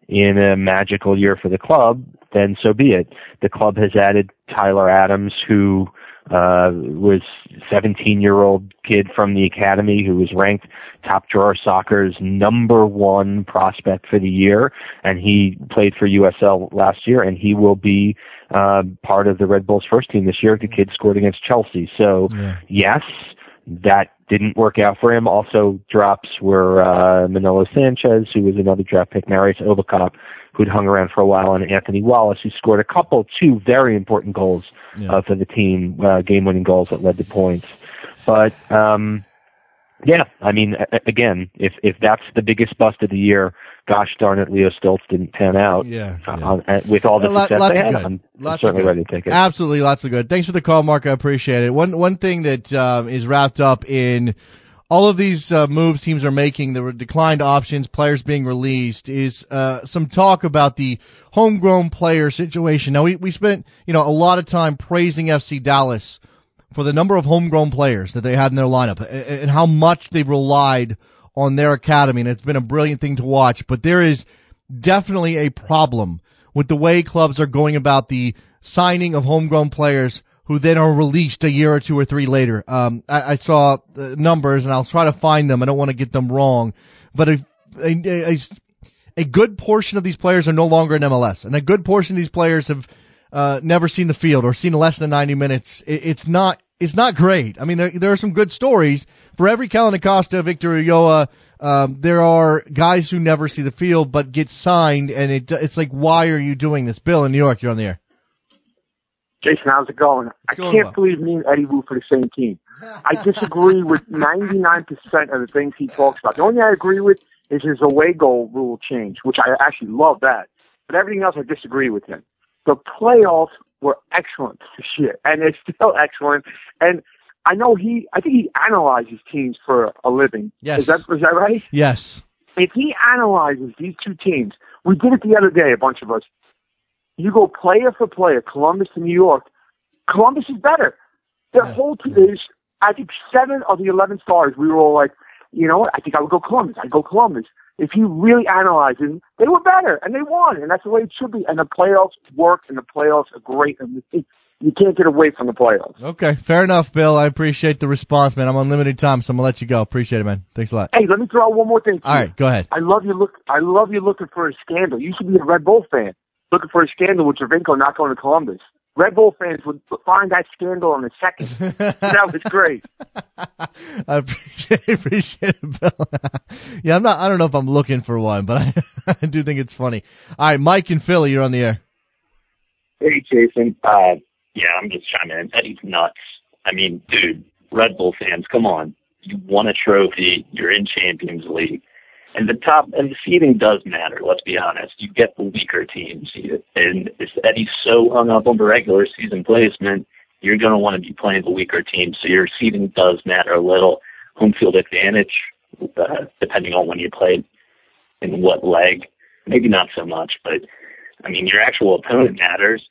in a magical year for the club, then so be it. The club has added Tyler Adams, who uh, was 17 year old kid from the academy who was ranked top drawer soccer's number one prospect for the year. And he played for USL last year and he will be, uh, part of the Red Bulls first team this year. The kid scored against Chelsea. So yes, that didn't work out for him. Also drops were uh, Manolo Sanchez, who was another draft pick, Marius Obekop, who'd hung around for a while, and Anthony Wallace, who scored a couple, two very important goals Yeah. uh, for the team, uh, game-winning goals that led to points. But um, yeah, I mean, again, if if that's the biggest bust of the year, gosh darn it, Leo Stolz didn't pan out. Yeah, yeah. on- uh, with all the lot- success lots had. I'm, Lots certainly ready to take it. Absolutely, lots of good. Thanks for the call, Mark. I appreciate it. One one thing that um, is wrapped up in all of these uh, moves teams are making, the declined options, players being released, is uh, some talk about the homegrown player situation. Now we we spent you know a lot of time praising FC Dallas for the number of homegrown players that they had in their lineup and how much they've relied on their academy. And it's been a brilliant thing to watch, but there is definitely a problem with the way clubs are going about the signing of homegrown players who then are released a year or two or three later. Um, I, I saw the numbers and I'll try to find them. I don't want to get them wrong, but a, a, a good portion of these players are no longer in MLS and a good portion of these players have, uh, never seen the field or seen less than 90 minutes. It, it's not, it's not great. I mean, there, there are some good stories for every Kellyn Acosta, Victor Ulloa, um, there are guys who never see the field but get signed, and it, it's like, why are you doing this? Bill in New York, you're on the air. Jason, how's it going? I going can't well. believe me and Eddie root for the same team. I disagree with 99% of the things he talks about. The only thing I agree with is his away goal rule change, which I actually love that. But everything else I disagree with him. The playoffs were excellent this year, and they're still excellent. And I know he, I think he analyzes teams for a living. Yes. Is that, is that right? Yes. if he analyzes these two teams, we did it the other day, a bunch of us. You go player for player, Columbus to New York. Columbus is better. Their whole team is, I think, seven of the 11 stars, we were all like, you know what? I think I would go Columbus. I'd go Columbus. If you really analyze it, they were better and they won, and that's the way it should be. And the playoffs work, and the playoffs are great, and you can't get away from the playoffs. Okay, fair enough, Bill. I appreciate the response, man. I'm on limited time, so I'm gonna let you go. Appreciate it, man. Thanks a lot. Hey, let me throw out one more thing. All right, go ahead. I love you look. I love you looking for a scandal. You should be a Red Bull fan, looking for a scandal with Giovinco not going to Columbus. Red Bull fans would find that scandal in a second. that was great. I appreciate, appreciate it, Bill. yeah, I'm not. I don't know if I'm looking for one, but I, I do think it's funny. All right, Mike and Philly, you're on the air. Hey, Jason. Uh, yeah, I'm just chiming in. Eddie's nuts. I mean, dude, Red Bull fans, come on. You won a trophy. You're in Champions League. And the top, and the seeding does matter, let's be honest. You get the weaker teams. And if Eddie's so hung up on the regular season placement, you're going to want to be playing the weaker teams. So your seeding does matter a little. Home field advantage, uh, depending on when you played in what leg. Maybe not so much, but I mean, your actual opponent matters.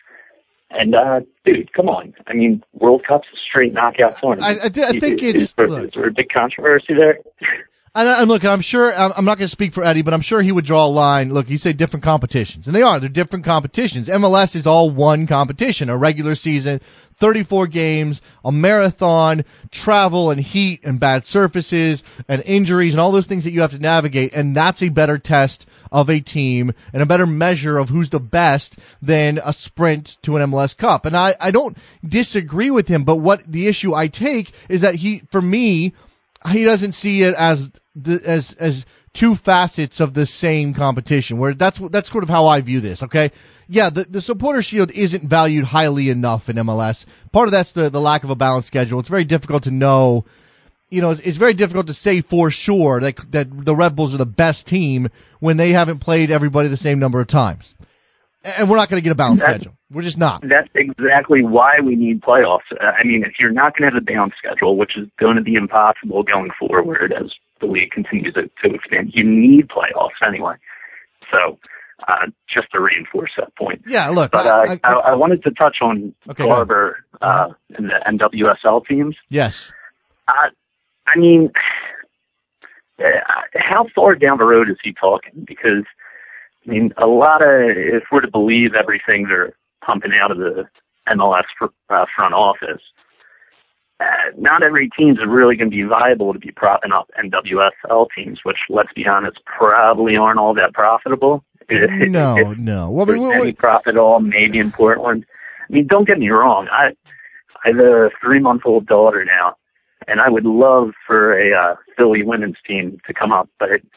And uh, dude, come on! I mean, World Cup's a straight knockout tournament. I- I I think it's- is, look. is there a big controversy there? And, and look, I'm sure I'm sure I'm not going to speak for Eddie, but I'm sure he would draw a line. Look, you say different competitions, and they are. They're different competitions. MLS is all one competition: a regular season, 34 games, a marathon, travel and heat and bad surfaces and injuries and all those things that you have to navigate. And that's a better test of a team and a better measure of who's the best than a sprint to an MLS Cup. And I I don't disagree with him, but what the issue I take is that he, for me he doesn't see it as the, as as two facets of the same competition. Where that's that's sort of how I view this. Okay, yeah, the the supporter shield isn't valued highly enough in MLS. Part of that's the the lack of a balanced schedule. It's very difficult to know. You know, it's, it's very difficult to say for sure that that the Red Bulls are the best team when they haven't played everybody the same number of times. And we're not going to get a balanced That's- schedule. We're just not. That's exactly why we need playoffs. Uh, I mean, if you're not going to have a balanced schedule, which is going to be impossible going forward as the league continues to, to expand, you need playoffs anyway. So, uh, just to reinforce that point. Yeah, look, But I- uh, I, I, wanted to touch on Okay. Garber uh, and the NWSL teams. Yes. Uh, I mean, uh, how far down the road is he talking? Because I mean, a lot of if we're to believe everything they're pumping out of the MLS fr- uh, front office, uh, not every team's really going to be viable to be propping up NWSL teams, which, let's be honest, probably aren't all that profitable. No, no. Well, There's mean, any profit at all, maybe in Portland. I mean, don't get me wrong. I I have a three month old daughter now, and I would love for a uh, Philly women's team to come up. But it,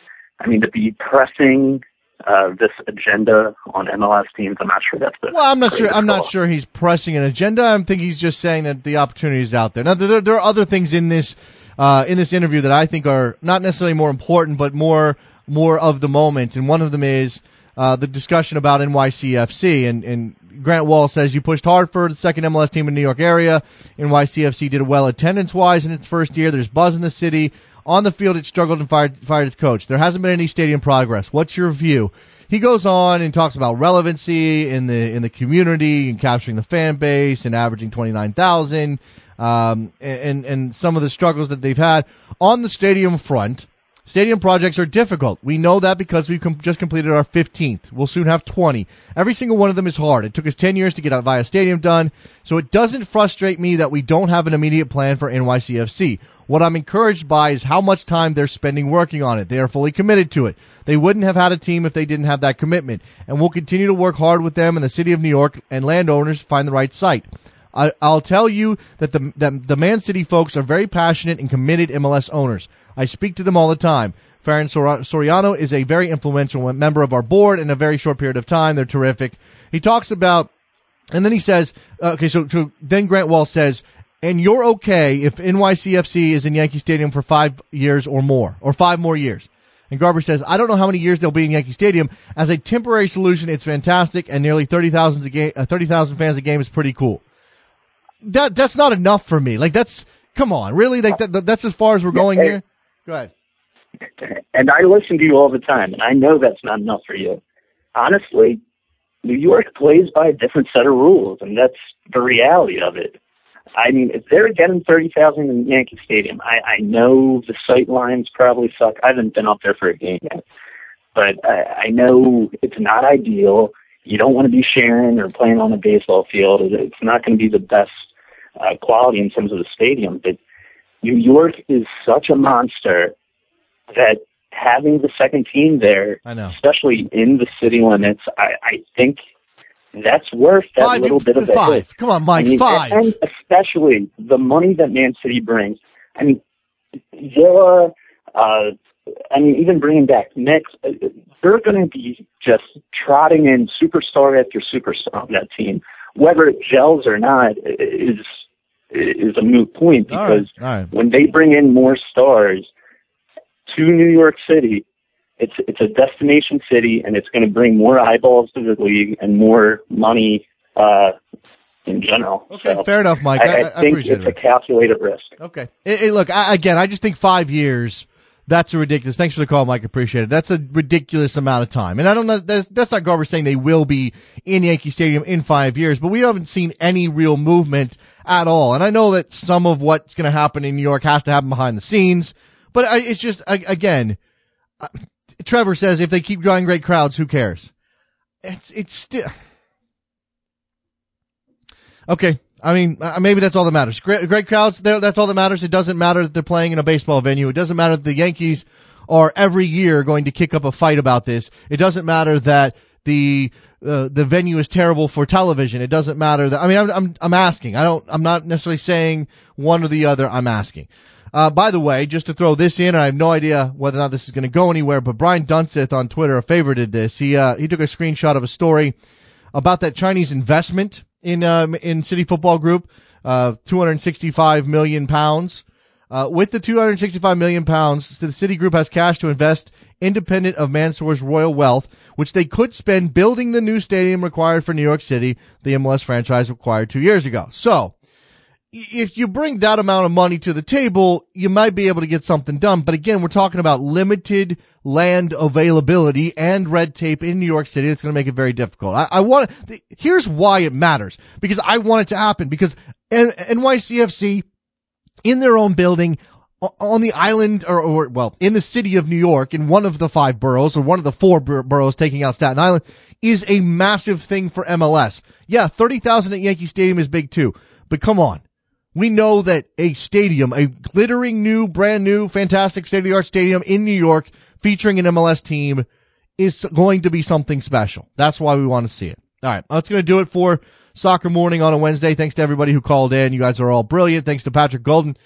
I mean, to be pressing uh, this agenda on MLS teams, I'm not sure that's the. Well, I'm not sure. I'm not sure he's pressing an agenda. I think he's just saying that the opportunity is out there. Now, there, there are other things in this uh, in this interview that I think are not necessarily more important, but more more of the moment. And one of them is uh, the discussion about NYCFC. And, and Grant Wahl says you pushed hard for the second MLS team in the New York area. NYCFC did well attendance wise in its first year. There's buzz in the city. On the field, it struggled and fired, fired its coach. There hasn't been any stadium progress. What's your view? He goes on and talks about relevancy in the in the community and capturing the fan base and averaging twenty nine thousand, um, and and some of the struggles that they've had on the stadium front. Stadium projects are difficult. We know that because we've com- just completed our 15th. We'll soon have 20. Every single one of them is hard. It took us 10 years to get Via Stadium done, so it doesn't frustrate me that we don't have an immediate plan for NYCFC. What I'm encouraged by is how much time they're spending working on it. They are fully committed to it. They wouldn't have had a team if they didn't have that commitment, and we'll continue to work hard with them and the city of New York and landowners to find the right site. I, I'll tell you that the that the Man City folks are very passionate and committed MLS owners. I speak to them all the time. Ferran Sor- Soriano is a very influential member of our board in a very short period of time. They're terrific. He talks about, and then he says, uh, okay, so, so then Grant Wahl says, and you're okay if NYCFC is in Yankee Stadium for five years or more, or five more years. And Garber says, I don't know how many years they'll be in Yankee Stadium. As a temporary solution, it's fantastic, and nearly 30,000 a game, uh, 30,000 fans a game is pretty cool. That that's not enough for me. Like that's come on, really? Like that, that's as far as we're going hey. here. Go ahead. And I listen to you all the time, and I know that's not enough for you. Honestly, New York plays by a different set of rules, and that's the reality of it. I mean, if they're getting 30,000 in Yankee Stadium, I, I know the sight lines probably suck. I haven't been up there for a game yet, but I, I know it's not ideal. You don't want to be sharing or playing on a baseball field. It's not going to be the best uh, quality in terms of the stadium, but New York is such a monster that having the second team there, I know. especially in the city limits, I, I think that's worth that Five- little bit of five. hit. Come on, Mike, I mean, five. And especially the money that Man City brings. I mean, Villa, uh, I mean, even bringing back Mix, uh, they're going to be just trotting in superstar after superstar on that team. Whether it gels or not is is a moot point because all right. when they bring in more stars to New York City, it's it's a destination city and it's going to bring more eyeballs to the league and more money uh, in general. Okay, So fair enough, Mike. I, I- I, I think appreciate it's it. a calculated risk. Okay. Hey, hey, look, I, again, I just think five years. That's a ridiculous. Thanks for the call, Mike. Appreciate it. That's a ridiculous amount of time. And I don't know. That's, that's not Garber saying they will be in Yankee Stadium in five years, but we haven't seen any real movement at all. And I know that some of what's going to happen in New York has to happen behind the scenes, but I, it's just I, again. uh, Trevor says if they keep drawing great crowds, who cares? It's it's still okay. I mean, uh, maybe that's all that matters. Great, great crowds. That's all that matters. It doesn't matter that they're playing in a baseball venue. It doesn't matter that the Yankees are every year going to kick up a fight about this. It doesn't matter that the uh, the venue is terrible for television. It doesn't matter that. I mean, I'm I'm I'm asking. I don't. I'm not necessarily saying one or the other. I'm asking. Uh, by the way, just to throw this in, I have no idea whether or not this is going to go anywhere, but Brian Dunseth on Twitter favorited this. He uh, he took a screenshot of a story about that Chinese investment in um, in City Football Group, uh, 265 million pounds. Uh, with the 265 million pounds, the City Group has cash to invest independent of Mansour's royal wealth, which they could spend building the new stadium required for New York City, the MLS franchise acquired two years ago. So, if you bring that amount of money to the table, you might be able to get something done. But again, we're talking about limited land availability and red tape in New York City. That's going to make it very difficult. I, I want, here's why it matters because I want it to happen because NYCFC in their own building on the island or, or, well, in the city of New York in one of the five boroughs or one of the four bor- boroughs taking out Staten Island is a massive thing for MLS. Yeah, 30,000 at Yankee Stadium is big too, but come on. We know that a stadium, a glittering new, brand new, fantastic state of the art stadium in New York featuring an MLS team is going to be something special. That's why we want to see it. All right. That's going to do it for soccer morning on a Wednesday. Thanks to everybody who called in. You guys are all brilliant. Thanks to Patrick Guldan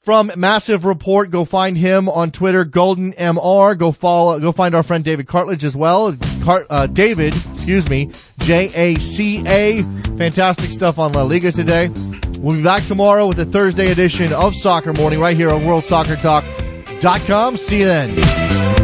from Massive Report. Go find him on Twitter, Guldan MR. Go follow, go find our friend David Cartlidge as well. Cart, uh, David, excuse me, J A C A. Fantastic stuff on La Liga today. We'll be back tomorrow with the Thursday edition of Soccer Morning right here on WorldSoccerTalk.com. See you then.